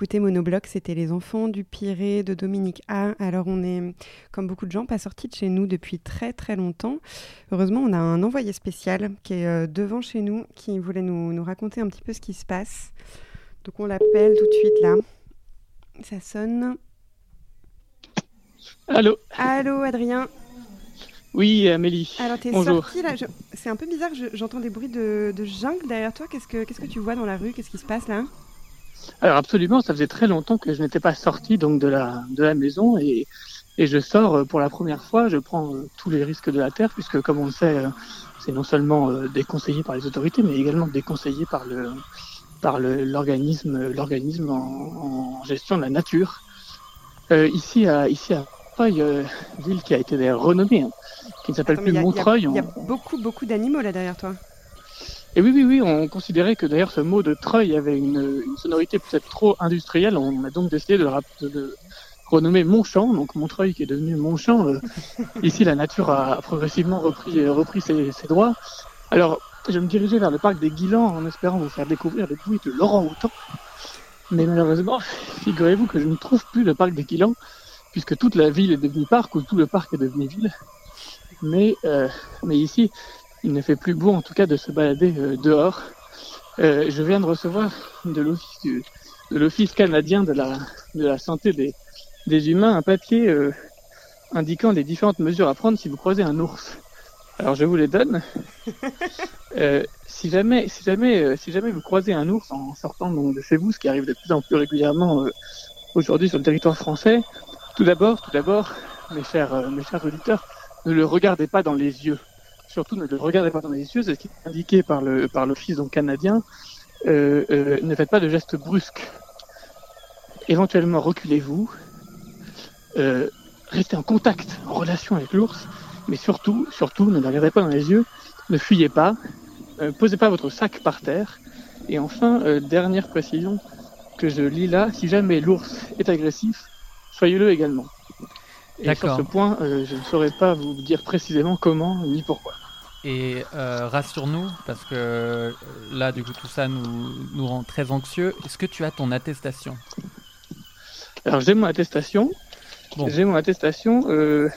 Speaker 5: Écoutez Monobloc, c'était Les Enfants du Pirée de Dominique A. Alors on est, comme beaucoup de gens, pas sortis de chez nous depuis très très longtemps. Heureusement, on a un envoyé spécial qui est euh, devant chez nous, qui voulait nous, nous raconter un petit peu ce qui se passe. Donc on l'appelle tout de suite là. Ça sonne.
Speaker 17: Allô?
Speaker 5: Allô Adrien?
Speaker 17: Oui, Amélie.
Speaker 5: Alors t'es sorti là, je- c'est un peu bizarre, je- j'entends des bruits de, de jungle derrière toi. Qu'est-ce que, qu'est-ce que tu vois dans la rue? Qu'est-ce qui se passe là?
Speaker 17: Alors absolument, ça faisait très longtemps que je n'étais pas sorti donc de la de la maison et et je sors euh, pour la première fois. Je prends euh, tous les risques de la terre puisque comme on le sait, euh, c'est non seulement déconseillé par les autorités, mais également déconseillé par le par le- l'organisme l'organisme en, en gestion de la nature. Euh, ici à ici à Montreuil, euh, ville qui a été d'ailleurs renommée, hein, qui ne s'appelle
Speaker 5: mais
Speaker 17: plus
Speaker 5: il y a- il y
Speaker 17: Montreuil.
Speaker 5: Y a, beaucoup beaucoup d'animaux là derrière toi.
Speaker 17: Et oui, oui, oui, on considérait que d'ailleurs ce mot de treuil avait une, une sonorité peut-être trop industrielle. On a donc décidé de le, de le renommer Montchamp, donc Montreuil qui est devenu Montchamp. Euh, ici, la nature a progressivement repris, repris ses, ses droits. Alors, je me dirigeais vers le parc des Guilans en espérant vous faire découvrir les bruits de Laurent Houtan. Mais malheureusement, [laughs] figurez-vous que je ne trouve plus le parc des Guilans, puisque toute la ville est devenue parc ou tout le parc est devenu ville. Mais, euh, mais ici, il ne fait plus beau en tout cas de se balader euh, dehors. Euh, je viens de recevoir de l'office de l'office canadien de la de la santé des des humains un papier euh, indiquant les différentes mesures à prendre si vous croisez un ours. Alors je vous les donne. [laughs] Euh, si jamais si jamais euh, si jamais vous croisez un ours en sortant donc, de chez vous, ce qui arrive de plus en plus régulièrement euh, aujourd'hui sur le territoire français, tout d'abord tout d'abord mes chers mes chers auditeurs, ne le regardez pas dans les yeux surtout ne le regardez pas dans les yeux, c'est ce qui est indiqué par le par l'office donc canadien. Euh, euh, ne faites pas de gestes brusques. Éventuellement reculez-vous. Euh, restez en contact, en relation avec l'ours, mais surtout, surtout, ne le regardez pas dans les yeux, ne fuyez pas, posez pas votre sac par terre. Et enfin, dernière précision que je lis là, si jamais l'ours est agressif, soyez-le également. Et sur ce point, je ne saurais pas vous dire précisément comment ni pourquoi.
Speaker 4: Et euh, rassure-nous, parce que euh, là, du coup, tout ça nous, nous rend très anxieux. Est-ce que tu as ton attestation?
Speaker 17: Alors j'ai mon attestation. J'ai mon attestation. euh,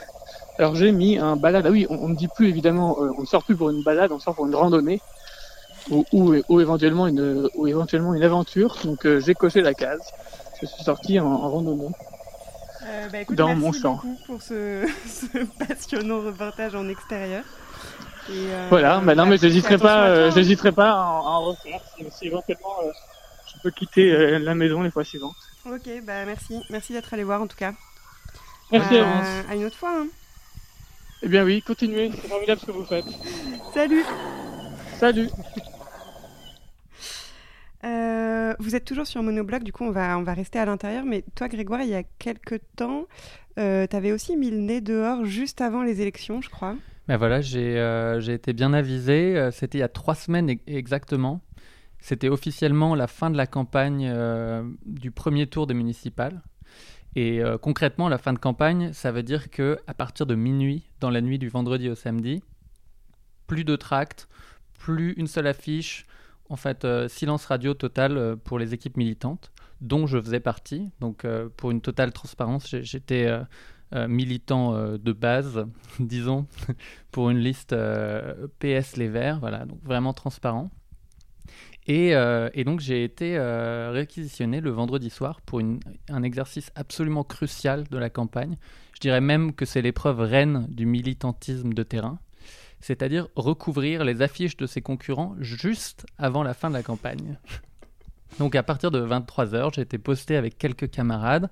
Speaker 17: alors j'ai mis un balade. Ah oui, on, ne dit plus évidemment, euh, on ne sort plus pour une balade, on sort pour une randonnée ou, ou, ou éventuellement une ou éventuellement une aventure. Donc euh, j'ai coché la case. Je suis sorti en, en randonnée.
Speaker 5: Euh, bah, écoute,
Speaker 17: Dans
Speaker 5: merci
Speaker 17: mon champ.
Speaker 5: beaucoup pour ce, [laughs] ce passionnant reportage en extérieur. Euh,
Speaker 17: Voilà. Bah non, mais j'hésiterai pas. euh,
Speaker 5: hein.
Speaker 17: j'hésiterai pas à en, à en refaire si, si éventuellement euh, je peux quitter euh, la maison les fois suivantes.
Speaker 5: Ok, bah merci. Merci d'être allé voir en tout cas.
Speaker 6: Merci
Speaker 5: à,
Speaker 6: Avance.
Speaker 5: à une autre fois. hein.
Speaker 6: Eh bien oui, continuez, c'est formidable ce que vous faites.
Speaker 5: Salut
Speaker 6: Salut
Speaker 5: Euh, vous êtes toujours sur Monobloc, du coup on va, on va rester à l'intérieur, mais toi Grégoire, il y a quelques temps, euh, tu avais aussi mis le nez dehors juste avant les élections, je crois.
Speaker 4: Ben voilà, j'ai euh, j'ai été bien avisé. euh, C'était il y a trois semaines e- exactement. C'était officiellement la fin de la campagne euh, du premier tour des municipales. Et concrètement, la fin de campagne, ça veut dire que à partir de minuit, dans la nuit du vendredi au samedi, plus de tracts, plus une seule affiche. En fait, silence radio total pour les équipes militantes, dont je faisais partie. Donc, pour une totale transparence, j'étais euh, militant euh, de base, [laughs] disons, [laughs] pour une liste euh, PS Les Verts. Voilà, donc vraiment transparent. Et, donc j'ai été réquisitionné le vendredi soir pour un exercice absolument crucial de la campagne. Je dirais même que c'est l'épreuve reine du militantisme de terrain, c'est-à-dire recouvrir les affiches de ses concurrents juste avant la fin de la campagne. [laughs] Donc à partir de 23h, j'ai été posté avec quelques camarades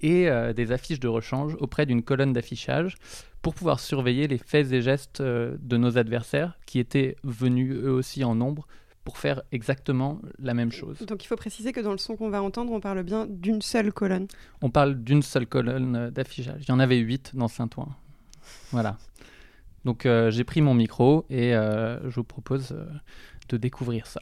Speaker 4: et euh, des affiches de rechange auprès d'une colonne d'affichage pour pouvoir surveiller les faits et gestes euh, de nos adversaires qui étaient venus eux aussi en nombre pour faire exactement la même chose.
Speaker 5: Donc il faut préciser que dans le son qu'on va entendre, on parle bien d'une seule colonne.
Speaker 4: On parle d'une seule colonne euh, d'affichage. Il y en avait huit dans Saint-Ouen. Voilà. Donc euh, j'ai pris mon micro et je vous propose de découvrir ça.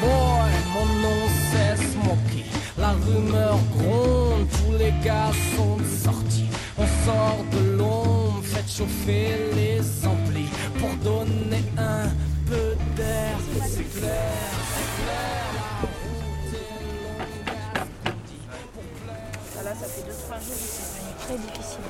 Speaker 18: Boy, mon nom c'est Smokey. La rumeur gronde, tous les gars sont sortis. On sort de l'ombre, faites chauffer les amplis pour donner un peu d'air. C'est clair, c'est clair.
Speaker 19: Ça, là, ça fait 2-3 jours que c'est devenu très difficile.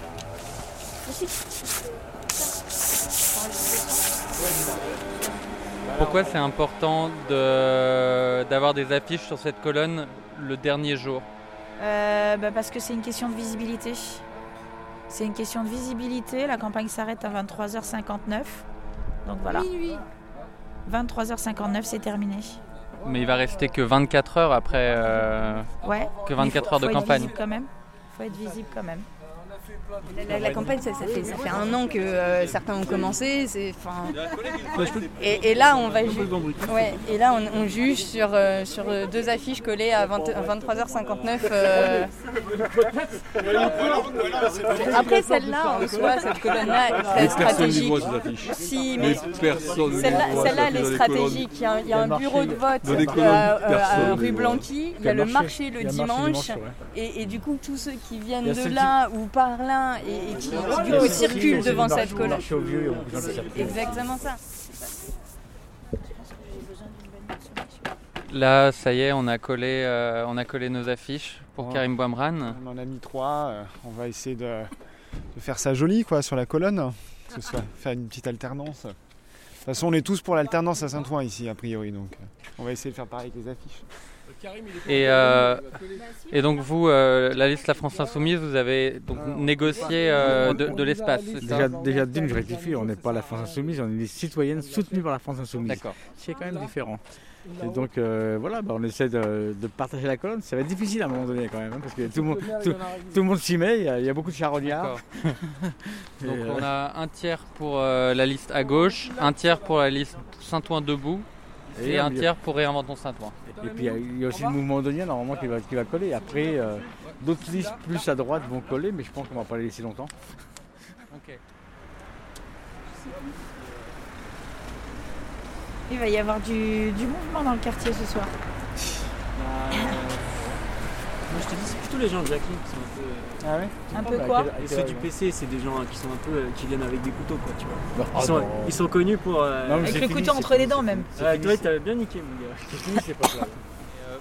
Speaker 4: Pourquoi c'est important de- d'avoir des affiches sur cette colonne le dernier jour
Speaker 19: Euh, bah, Parce que c'est une question de visibilité. C'est une question de visibilité. La campagne s'arrête à 23h59. Donc voilà. 23h59, c'est terminé.
Speaker 4: Mais il va rester que 24 heures après. euh,
Speaker 19: Ouais.
Speaker 4: Que
Speaker 19: mais
Speaker 4: 24
Speaker 19: faut-
Speaker 4: heures de
Speaker 19: faut être
Speaker 4: campagne.
Speaker 19: visible quand même. faut être visible quand même.
Speaker 20: La, la campagne, ça, ça fait, ça fait un an que euh, certains ont commencé. Et, et là, on va ju- ouais, et là, on, on juge sur, euh, sur euh, deux affiches collées à, 20 à 23h59. euh. Après, celle-là, en soi, cette colonne-là est
Speaker 21: personne n'y
Speaker 20: stratégique.
Speaker 21: voit ces affiches.
Speaker 20: Si,
Speaker 21: Mais
Speaker 20: celle-là,
Speaker 21: ça
Speaker 20: elle est stratégique. Il y a, il y a un bureau de vote à rue. Blanqui. Il y a le marché le dimanche. Et, et du coup, tous ceux qui viennent de là ou par là et, et qui, du coup, circulent devant cette colonne. C'est exactement ça.
Speaker 4: Là, ça y est, on a collé, euh, on a collé nos affiches pour
Speaker 22: Ouais.
Speaker 4: Karim Boimran.
Speaker 22: On en a mis trois. euh, on va essayer de, de faire ça joli quoi, sur la colonne. Que ce soit faire une petite alternance. De toute façon, on est tous pour l'alternance à Saint-Ouen ici, a priori. Donc, euh, on va essayer de faire pareil avec les affiches.
Speaker 4: Et, euh, et donc vous, euh, la liste La France Insoumise, vous avez donc négocié euh, de, de l'espace, c'est ça
Speaker 23: Déjà, déjà d'une, je rectifie, on n'est pas la France Insoumise, on est des citoyennes soutenues par la France Insoumise.
Speaker 4: D'accord.
Speaker 23: C'est quand même différent. Et donc euh, voilà, bah, on essaie de, de partager la colonne. Ça va être difficile à un moment donné quand même, hein, parce que tout le monde, tout, tout le monde s'y met, il y, a, il y a beaucoup de charognards. [laughs]
Speaker 4: Donc
Speaker 23: euh,
Speaker 4: on a un tiers pour euh, la liste à gauche, un tiers pour la liste Saint-Ouen debout et,
Speaker 23: Et
Speaker 4: un tiers pour Réinventons Saint-Ouen.
Speaker 23: Et puis il y a- il y, a aussi le mouvement donien normalement qui va, qui va coller. Après, euh, d'autres listes plus à droite vont coller, mais je pense qu'on va pas les laisser longtemps.
Speaker 4: Ok.
Speaker 19: Il va y avoir du, du mouvement dans le quartier ce soir.
Speaker 24: Moi je te dis, c'est plutôt les gens de Jacqueline qui sont un peu.
Speaker 22: Ah ouais
Speaker 19: Un peu quoi
Speaker 24: Et ceux du PC, c'est des gens qui sont un peu. euh, qui viennent avec des couteaux quoi, tu vois. Ils sont, ils sont connus pour. euh,
Speaker 19: Avec le
Speaker 23: fini,
Speaker 19: couteau entre les dents même.
Speaker 23: fini.
Speaker 24: Ouais, toi, t'avais bien niqué mon gars.
Speaker 23: c'est fini, c'est pas [laughs] grave.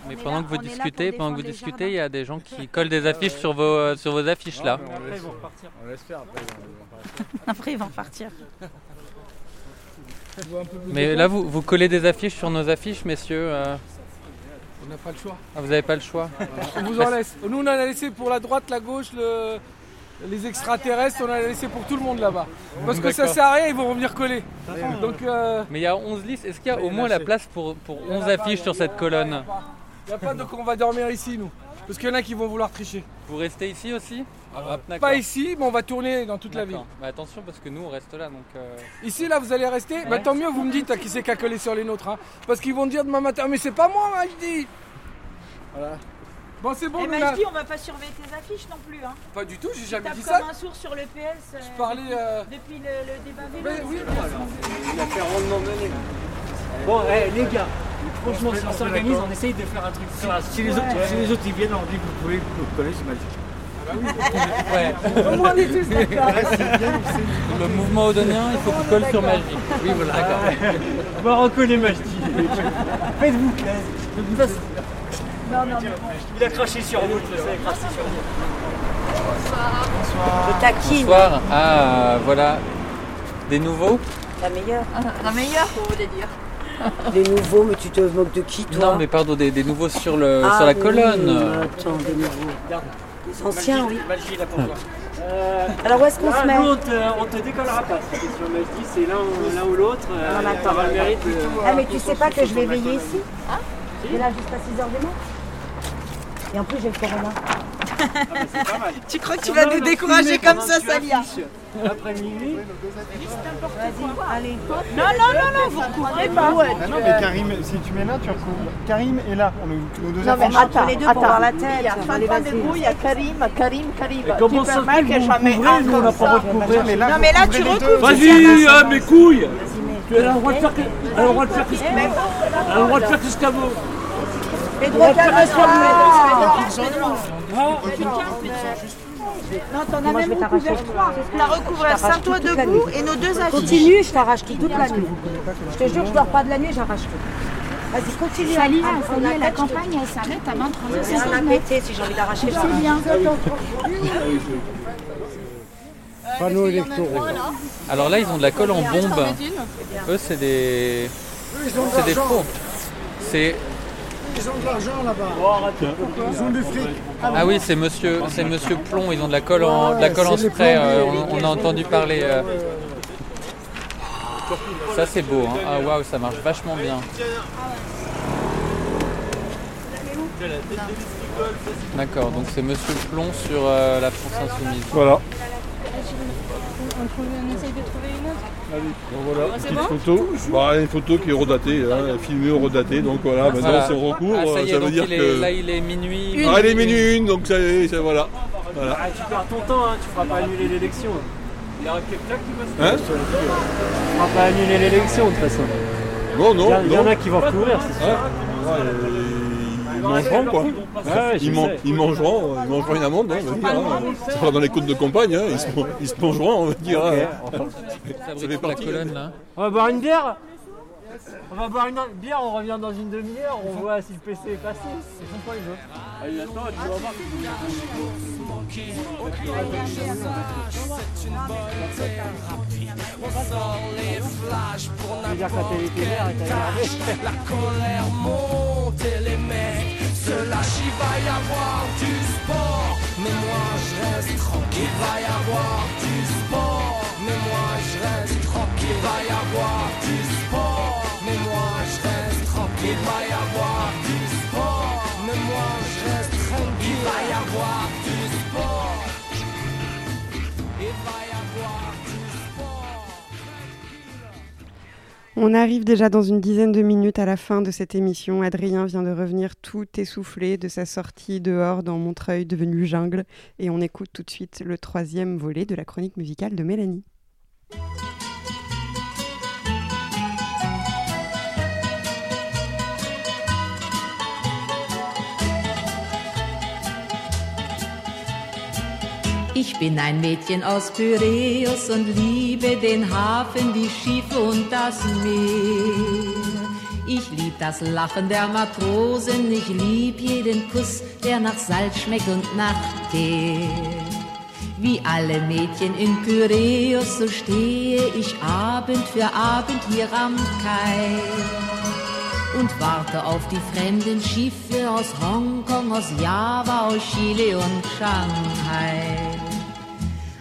Speaker 4: Mais pendant
Speaker 19: là-
Speaker 4: que vous discutez, pendant que vous discutez, il y a des gens qui [laughs] collent des affiches sur vos, euh, sur vos affiches là.
Speaker 23: Non, mais on
Speaker 24: Après, ils vont repartir.
Speaker 23: On laisse faire après. ils vont partir.
Speaker 19: Après, ils vont repartir.
Speaker 4: Mais là, vous, vous collez des affiches sur nos affiches, messieurs. euh,
Speaker 25: On n'a pas le choix.
Speaker 4: ah, vous n'avez pas le choix.
Speaker 25: On vous en laisse. Nous, on en a laissé pour la droite, la gauche, le- les extraterrestres, on en a laissé pour tout le monde là-bas. Parce que ça sert à rien, ils vont revenir coller. Donc, euh,
Speaker 4: Mais il y a 11 listes. Est-ce qu'il y a au moins la place pour, pour 11 affiches sur cette colonne
Speaker 25: Il a pas de qu'on va dormir ici, nous. Parce qu'il y en a qui vont vouloir tricher.
Speaker 4: Vous restez ici aussi Ah.
Speaker 25: Pas ici, mais on va tourner dans toute la ville.
Speaker 4: Mais attention parce que nous on reste là donc. euh,
Speaker 25: Ici, là, vous allez rester Bah tant mieux, vous me dites à qui c'est qui a collé sur les nôtres. hein. Parce qu'ils vont dire demain matin, mais c'est pas moi, Majdi Voilà. Bon, c'est bon,
Speaker 19: Et
Speaker 25: nous, là.
Speaker 19: Majdi, on va pas surveiller tes affiches non plus. Hein.
Speaker 25: Pas du tout, j'ai
Speaker 19: Tu
Speaker 25: jamais dit
Speaker 19: comme
Speaker 25: ça.
Speaker 19: un sourd sur le PS. euh,
Speaker 25: Je parlais, euh,
Speaker 19: Depuis le, le débat vélo.
Speaker 25: Mais oui,
Speaker 24: Il a fait rondement mener. Bon, eh, les gars, franchement, si on s'organise, on essaye de faire un truc.
Speaker 23: Si, les autres, si les autres ils viennent, on dit que vous pouvez vous coller, c'est magique. [laughs]
Speaker 4: Ouais.
Speaker 19: Au moins, on est tous d'accord.
Speaker 4: Le mouvement odonien, il faut qu'il colle sur Magie. Oui, voilà. D'accord.
Speaker 24: On va recoller Majdi. Faites-vous plaisir.
Speaker 19: Non, non, non.
Speaker 24: Il a craché sur vous, il a craché sur vous.
Speaker 20: Je taquine.
Speaker 4: Bonsoir. Ah, voilà. Des nouveaux?
Speaker 20: La meilleure.
Speaker 19: La meilleure, vous voulez dire [laughs]
Speaker 20: Les nouveaux, mais tu te moques de qui, toi
Speaker 4: Non, mais pardon, des, des nouveaux sur, le,
Speaker 20: Ah
Speaker 4: sur la
Speaker 20: oui,
Speaker 4: colonne.
Speaker 20: Attends, des nouveaux. Anciens, oui.
Speaker 24: Majdi, là pour toi. Euh,
Speaker 20: Alors, où est-ce qu'on se met
Speaker 24: nous, on te, on te décollera pas. Si c'est l'un ou- l'autre. Euh,
Speaker 20: Ah,
Speaker 24: t'auras le mérite de.
Speaker 20: Ah, mais tu sais pas que je vais veiller ici Hein Je vais là jusqu'à 6h du mat. Et en plus, j'ai le corona.
Speaker 19: Tu crois que tu vas
Speaker 24: a
Speaker 19: nous décourager comme ça, Salia
Speaker 24: Après minuit.
Speaker 20: Vas-y, allez.
Speaker 19: Non, non, non, non, vous recouvrez pas.
Speaker 22: Ah non, mais Karim, si tu mets là, tu recouvres. Karim est là, on nous, nos deux
Speaker 20: Non, mais attends, les deux pour voir la tête.
Speaker 19: Il y a
Speaker 20: vas-y.
Speaker 19: debout, il y a Karim, Karim, Karim.
Speaker 24: Mais comment ça
Speaker 19: Superman
Speaker 24: fait
Speaker 19: a jamais
Speaker 24: couvrez,
Speaker 19: un
Speaker 24: nous, on n'a pas droit de
Speaker 22: là,
Speaker 19: Non, mais là, tu
Speaker 22: les deux.
Speaker 19: recouvres.
Speaker 24: Vas-y, ah, mes couilles Tu as le droit de faire elle a le droit de faire ce qu'elle veut. Elle a le droit de faire tout ce qu'elle veut.
Speaker 19: Les calme-toi. Non, t'en as
Speaker 20: je
Speaker 19: même recouvert trois. La
Speaker 20: Je toute la
Speaker 19: debout et nos deux affiches.
Speaker 20: Continue, je t'arrache tout toute la nuit. Je te jure, je dors pas de la nuit, j'arrache tout. Vas-y, continue.
Speaker 10: Salut,
Speaker 20: Ah,
Speaker 10: ça
Speaker 20: on
Speaker 10: y est,
Speaker 20: a
Speaker 10: la
Speaker 20: je
Speaker 10: campagne elle s'arrête à 23
Speaker 20: C'est rien à péter si j'ai envie d'arracher.
Speaker 10: C'est
Speaker 20: j'arrache.
Speaker 10: bien.
Speaker 15: Panneaux électoraux.
Speaker 4: Alors là, ils ont de la colle en bombe. Eux, c'est des. C'est des pros. C'est.
Speaker 15: Ils ont de l'argent là-bas. Ils ont du fric.
Speaker 4: Ah oui, c'est monsieur, c'est monsieur Plomb. Ils ont de la colle en, de la colle en spray. euh, on, on a entendu parler. euh. Ça, c'est beau. hein. Ah waouh, ça marche vachement bien. D'accord, donc c'est monsieur Plomb sur euh, la France Insoumise.
Speaker 26: Voilà.
Speaker 10: On essaye de trouver une autre.
Speaker 26: Allez, donc voilà,
Speaker 10: C'est
Speaker 26: petite
Speaker 10: bon
Speaker 26: photo. Bah, une photo qui est redatée, hein, filmée ou redatée. Donc voilà, maintenant
Speaker 4: Voilà.
Speaker 26: c'est en recours.
Speaker 4: Ah, ça y est,
Speaker 26: ça veut dire
Speaker 4: est-
Speaker 26: que.
Speaker 4: là, il est minuit.
Speaker 26: Ah, il est minuit une, donc ça y est, ça- voilà. voilà.
Speaker 24: Ah, tu perds ton temps, hein, tu feras pas annuler l'élection. Il y aura quelqu'un qui va se
Speaker 26: Hein
Speaker 24: Tu feras pas annuler l'élection de toute façon.
Speaker 26: Non, non,
Speaker 24: Il y a- en a qui vont recourir, c'est sûr.
Speaker 26: Ouais. Ouais, euh, mangeront quoi.
Speaker 24: Ouais,
Speaker 26: ils, man- ils mangeront, euh, ils mangeront une amende, hein, on va dire, hein. Ça sera dans les comptes de campagne, hein, ils, se, ils se mangeront, on va dire. hein.
Speaker 4: Ça fait la colonne là.
Speaker 24: On va boire une bière On va boire une bière, on revient dans une demi-heure, on voit si le PC est passé. Ils font quoi les autres Allez, attends, tu vas voir. Ça veut dire que la télé verte énervé.
Speaker 18: La colère monte et les mecs se lâchent, il va y avoir du sport. Mais moi je reste tranquille, il va y avoir du sport. Mais moi je reste tranquille, il va y avoir du sport. Mais moi je reste tranquille, il va y avoir
Speaker 5: On arrive déjà dans une dizaine de minutes à la fin de cette émission. Adrien vient de revenir tout essoufflé de sa sortie dehors dans Montreuil devenu jungle. Et on écoute tout de suite le troisième volet de la chronique musicale de Mélanie.
Speaker 27: Ich bin ein Mädchen aus Pyräus und liebe den Hafen, die Schiffe und das Meer. Ich lieb das Lachen der Matrosen, ich lieb jeden Kuss, der nach Salz schmeckt und nach Tee. Wie alle Mädchen in Pyräus, so stehe ich Abend für Abend hier am Kai und warte auf die fremden Schiffe aus Hongkong, aus Java, aus Chile und Shanghai.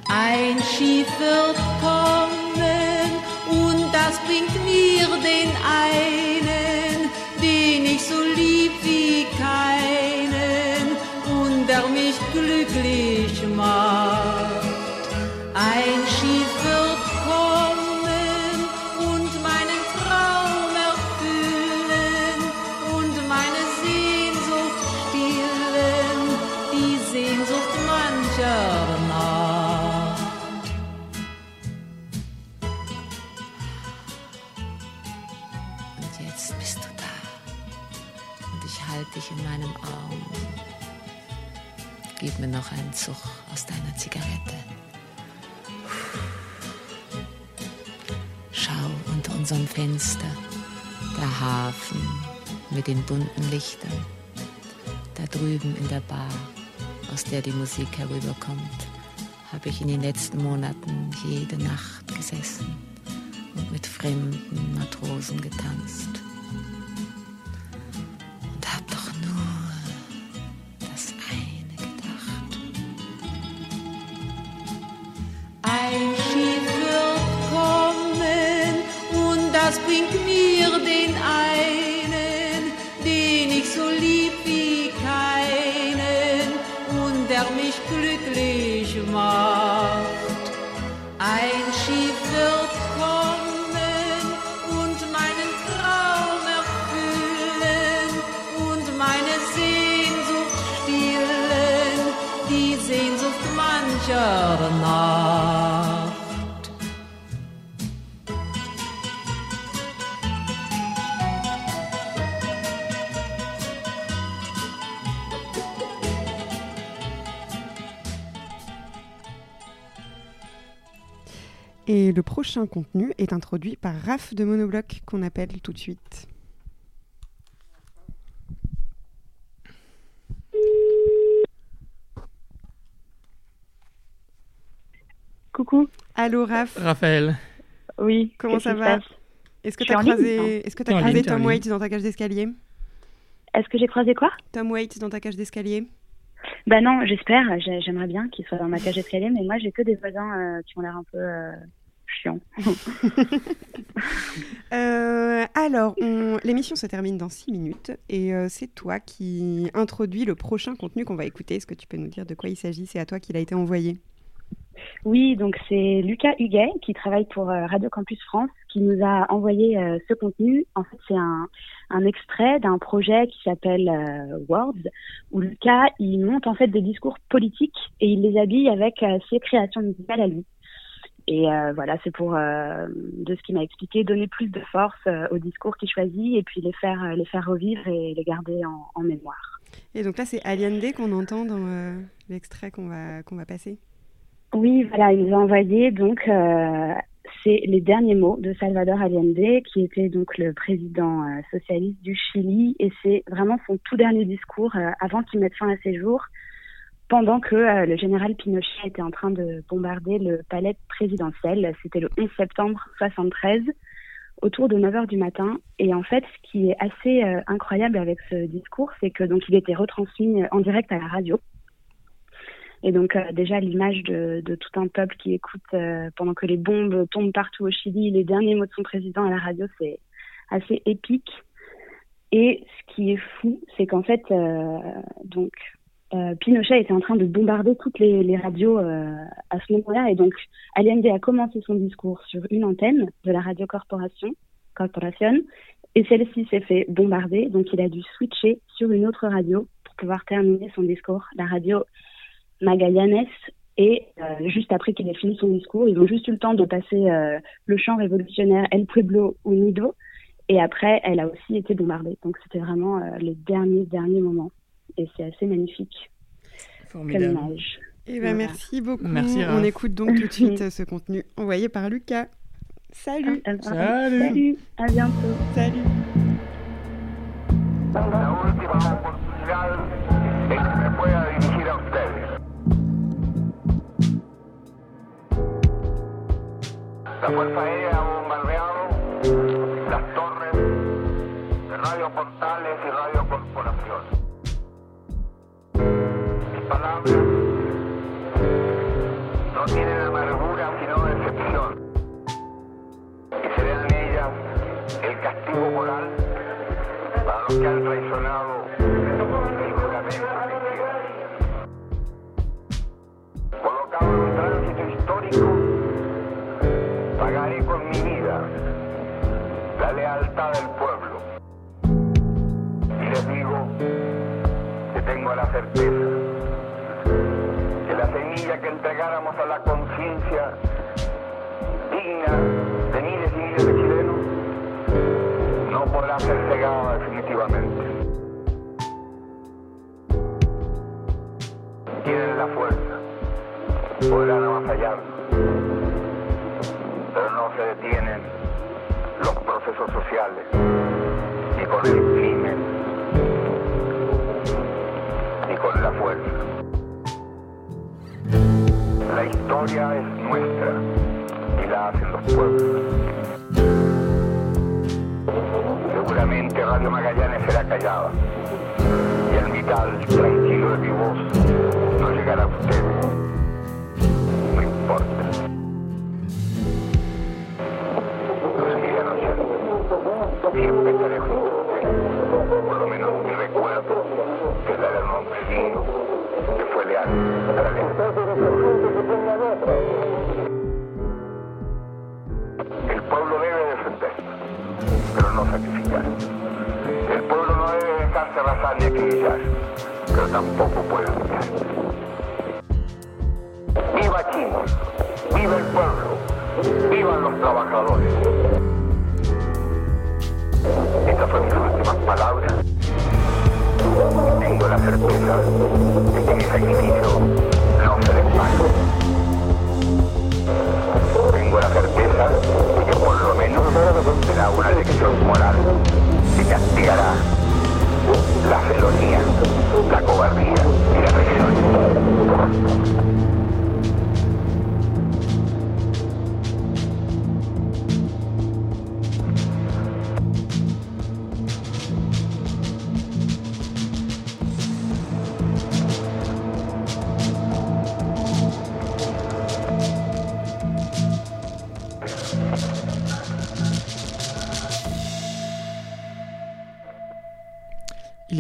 Speaker 27: Ein Schiff wird kommen und das bringt mir den einen, den ich so lieb wie keinen und der mich glücklich macht. Ein Gib mir noch einen Zug aus deiner Zigarette. Schau unter unserem Fenster, der Hafen mit den bunten Lichtern. Da drüben in der Bar, aus der die Musik herüberkommt, habe ich in den letzten Monaten jede Nacht gesessen und mit fremden Matrosen getanzt. Mir den einen, den ich so lieb wie keinen und der mich glücklich macht.
Speaker 5: Et le prochain contenu est introduit par Raph de Monobloc qu'on appelle tout de suite.
Speaker 7: Coucou.
Speaker 5: Allô Raph.
Speaker 6: Raphaël.
Speaker 7: Oui.
Speaker 5: Comment ça va Est-ce que tu as croisé,
Speaker 7: non
Speaker 5: est-ce que
Speaker 6: en
Speaker 5: croisé Tom. Waits dans ta cage d'escalier?
Speaker 7: Est-ce que j'ai croisé quoi?
Speaker 5: Tom Waits dans ta cage d'escalier
Speaker 7: Bah non, j'espère. J'ai- J'aimerais bien qu'il soit dans ma cage d'escalier, mais moi j'ai que des voisins euh, qui ont l'air un peu euh, chiants. [laughs]
Speaker 5: Euh, alors, on- l'émission se termine dans 6 minutes et c'est toi qui introduis le prochain contenu qu'on va écouter. Est-ce que tu peux nous dire de quoi il s'agit? C'est à toi qu'il a été envoyé.
Speaker 7: Oui, donc c'est Lucas Huguet qui travaille pour euh, Radio Campus France qui nous a envoyé euh, ce contenu. En fait, c'est un, extrait d'un projet qui s'appelle euh, Words où Lucas il monte en fait des discours politiques et il les habille avec euh, ses créations musicales à lui. Et voilà, c'est pour, de ce qu'il m'a expliqué, donner plus de force aux discours qu'il choisit et puis les faire, les faire revivre et les garder en, mémoire.
Speaker 5: Et donc là, c'est Allende qu'on entend dans l'extrait qu'on va, qu'on va passer.
Speaker 7: Oui, voilà, il nous a envoyé donc euh, c'est les derniers mots de Salvador Allende, qui était donc le président euh, socialiste du Chili, et c'est vraiment son tout dernier discours euh, avant qu'il mette fin à ses jours, pendant que le général Pinochet était en train de bombarder le palais présidentiel. C'était le 11 septembre 73, autour de 9 heures du matin. Et en fait, ce qui est assez incroyable avec ce discours, c'est que donc il était retransmis en direct à la radio. Et donc euh, déjà l'image de, tout un peuple qui écoute euh, pendant que les bombes tombent partout au Chili, les derniers mots de son président à la radio, c'est assez épique. Et ce qui est fou, c'est qu'en fait, euh, donc Pinochet était en train de bombarder toutes les, radios à ce moment-là, et donc Allende a commencé son discours sur une antenne de la radio Corporation, Corporation, et celle-ci s'est fait bombarder, donc il a dû switcher sur une autre radio pour pouvoir terminer son discours, la radio Magallanes. Et euh, juste après qu'il ait fini son discours, ils ont juste eu le temps de passer euh, le chant révolutionnaire El Pueblo Unido. Et après, elle a aussi été bombardée. Donc c'était vraiment euh, les derniers, derniers moments. Et c'est assez magnifique.
Speaker 6: Formidable.
Speaker 7: Comme image.
Speaker 5: Eh ben,
Speaker 7: Voilà.
Speaker 5: merci beaucoup.
Speaker 6: Merci,
Speaker 5: On écoute donc tout de [laughs] suite euh, ce contenu envoyé par Lucas. Salut.
Speaker 7: Ah, ah, Salut. À bientôt.
Speaker 5: Salut.
Speaker 28: La Fuerza Aérea ha bombardeado las torres de Radio Portales y Radio Corporación. Mis palabras no tienen amargura sino decepción. Que se vean ellas el castigo moral para los que han traicionado el juramento. colocado en un tránsito histórico pagaré con mi vida la lealtad del pueblo. Y les digo que tengo la certeza que la semilla que entregáramos a la conciencia digna de miles y miles de chilenos no podrá ser cegada definitivamente. Tienen la fuerza, podrán avasallarnos pero no se detienen los procesos sociales ni con el crimen ni con la fuerza. La historia es nuestra y la hacen los pueblos. Seguramente Radio Magallanes será callada y el vital tranquilo de mi voz no llegará a ustedes. El pueblo debe defenderse, pero no sacrificar. El pueblo no debe dejarse arrasar ni acribillar, pero tampoco puede humillar. ¡Viva Chile! ¡Viva el pueblo! ¡Vivan los trabajadores! Estas fueron mis últimas palabras. Tengo la certeza de que mi sacrificio Tengo la certeza que por lo menos será una lección moral que castigará la felonía, la cobardía y la traición.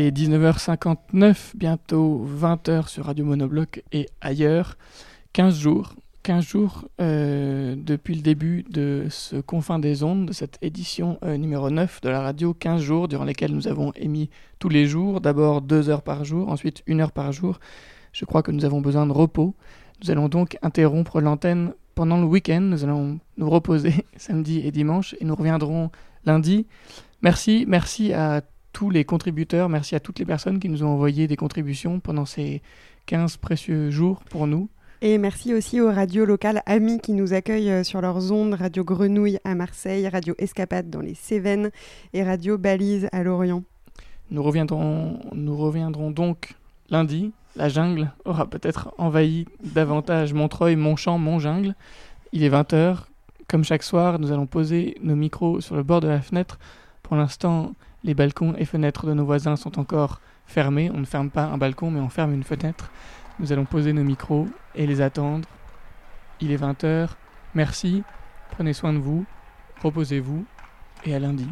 Speaker 6: Est 19h59, bientôt 20h sur Radio Monobloc et ailleurs. 15 jours, 15 jours euh, depuis le début de ce Confin des ondes, de cette édition euh, numéro 9 de la radio. 15 jours durant lesquels nous avons émis tous les jours, d'abord 2 heures par jour, ensuite 1 heure par jour. Je crois que nous avons besoin de repos. Nous allons donc interrompre l'antenne pendant le week-end. Nous allons nous reposer [laughs] samedi et dimanche et nous reviendrons lundi. Merci, merci à tous les contributeurs, merci à toutes les personnes qui nous ont envoyé des contributions pendant ces 15 précieux jours pour nous.
Speaker 5: Et merci aussi aux radios locales amis qui nous accueillent euh, sur leurs ondes, Radio Grenouille à Marseille, Radio Escapade dans les Cévennes et Radio Balise à Lorient.
Speaker 6: Nous reviendrons, nous reviendrons donc lundi. La jungle aura peut-être envahi davantage Montreuil, Montchamp, Montjungle. Il est 20h. Comme chaque soir, nous allons poser nos micros sur le bord de la fenêtre. Pour l'instant, les balcons et fenêtres de nos voisins sont encore fermés. On ne ferme pas un balcon, mais on ferme une fenêtre. Nous allons poser nos micros et les attendre. Il est 20h. Merci. Prenez soin de vous. Reposez-vous. Et à lundi.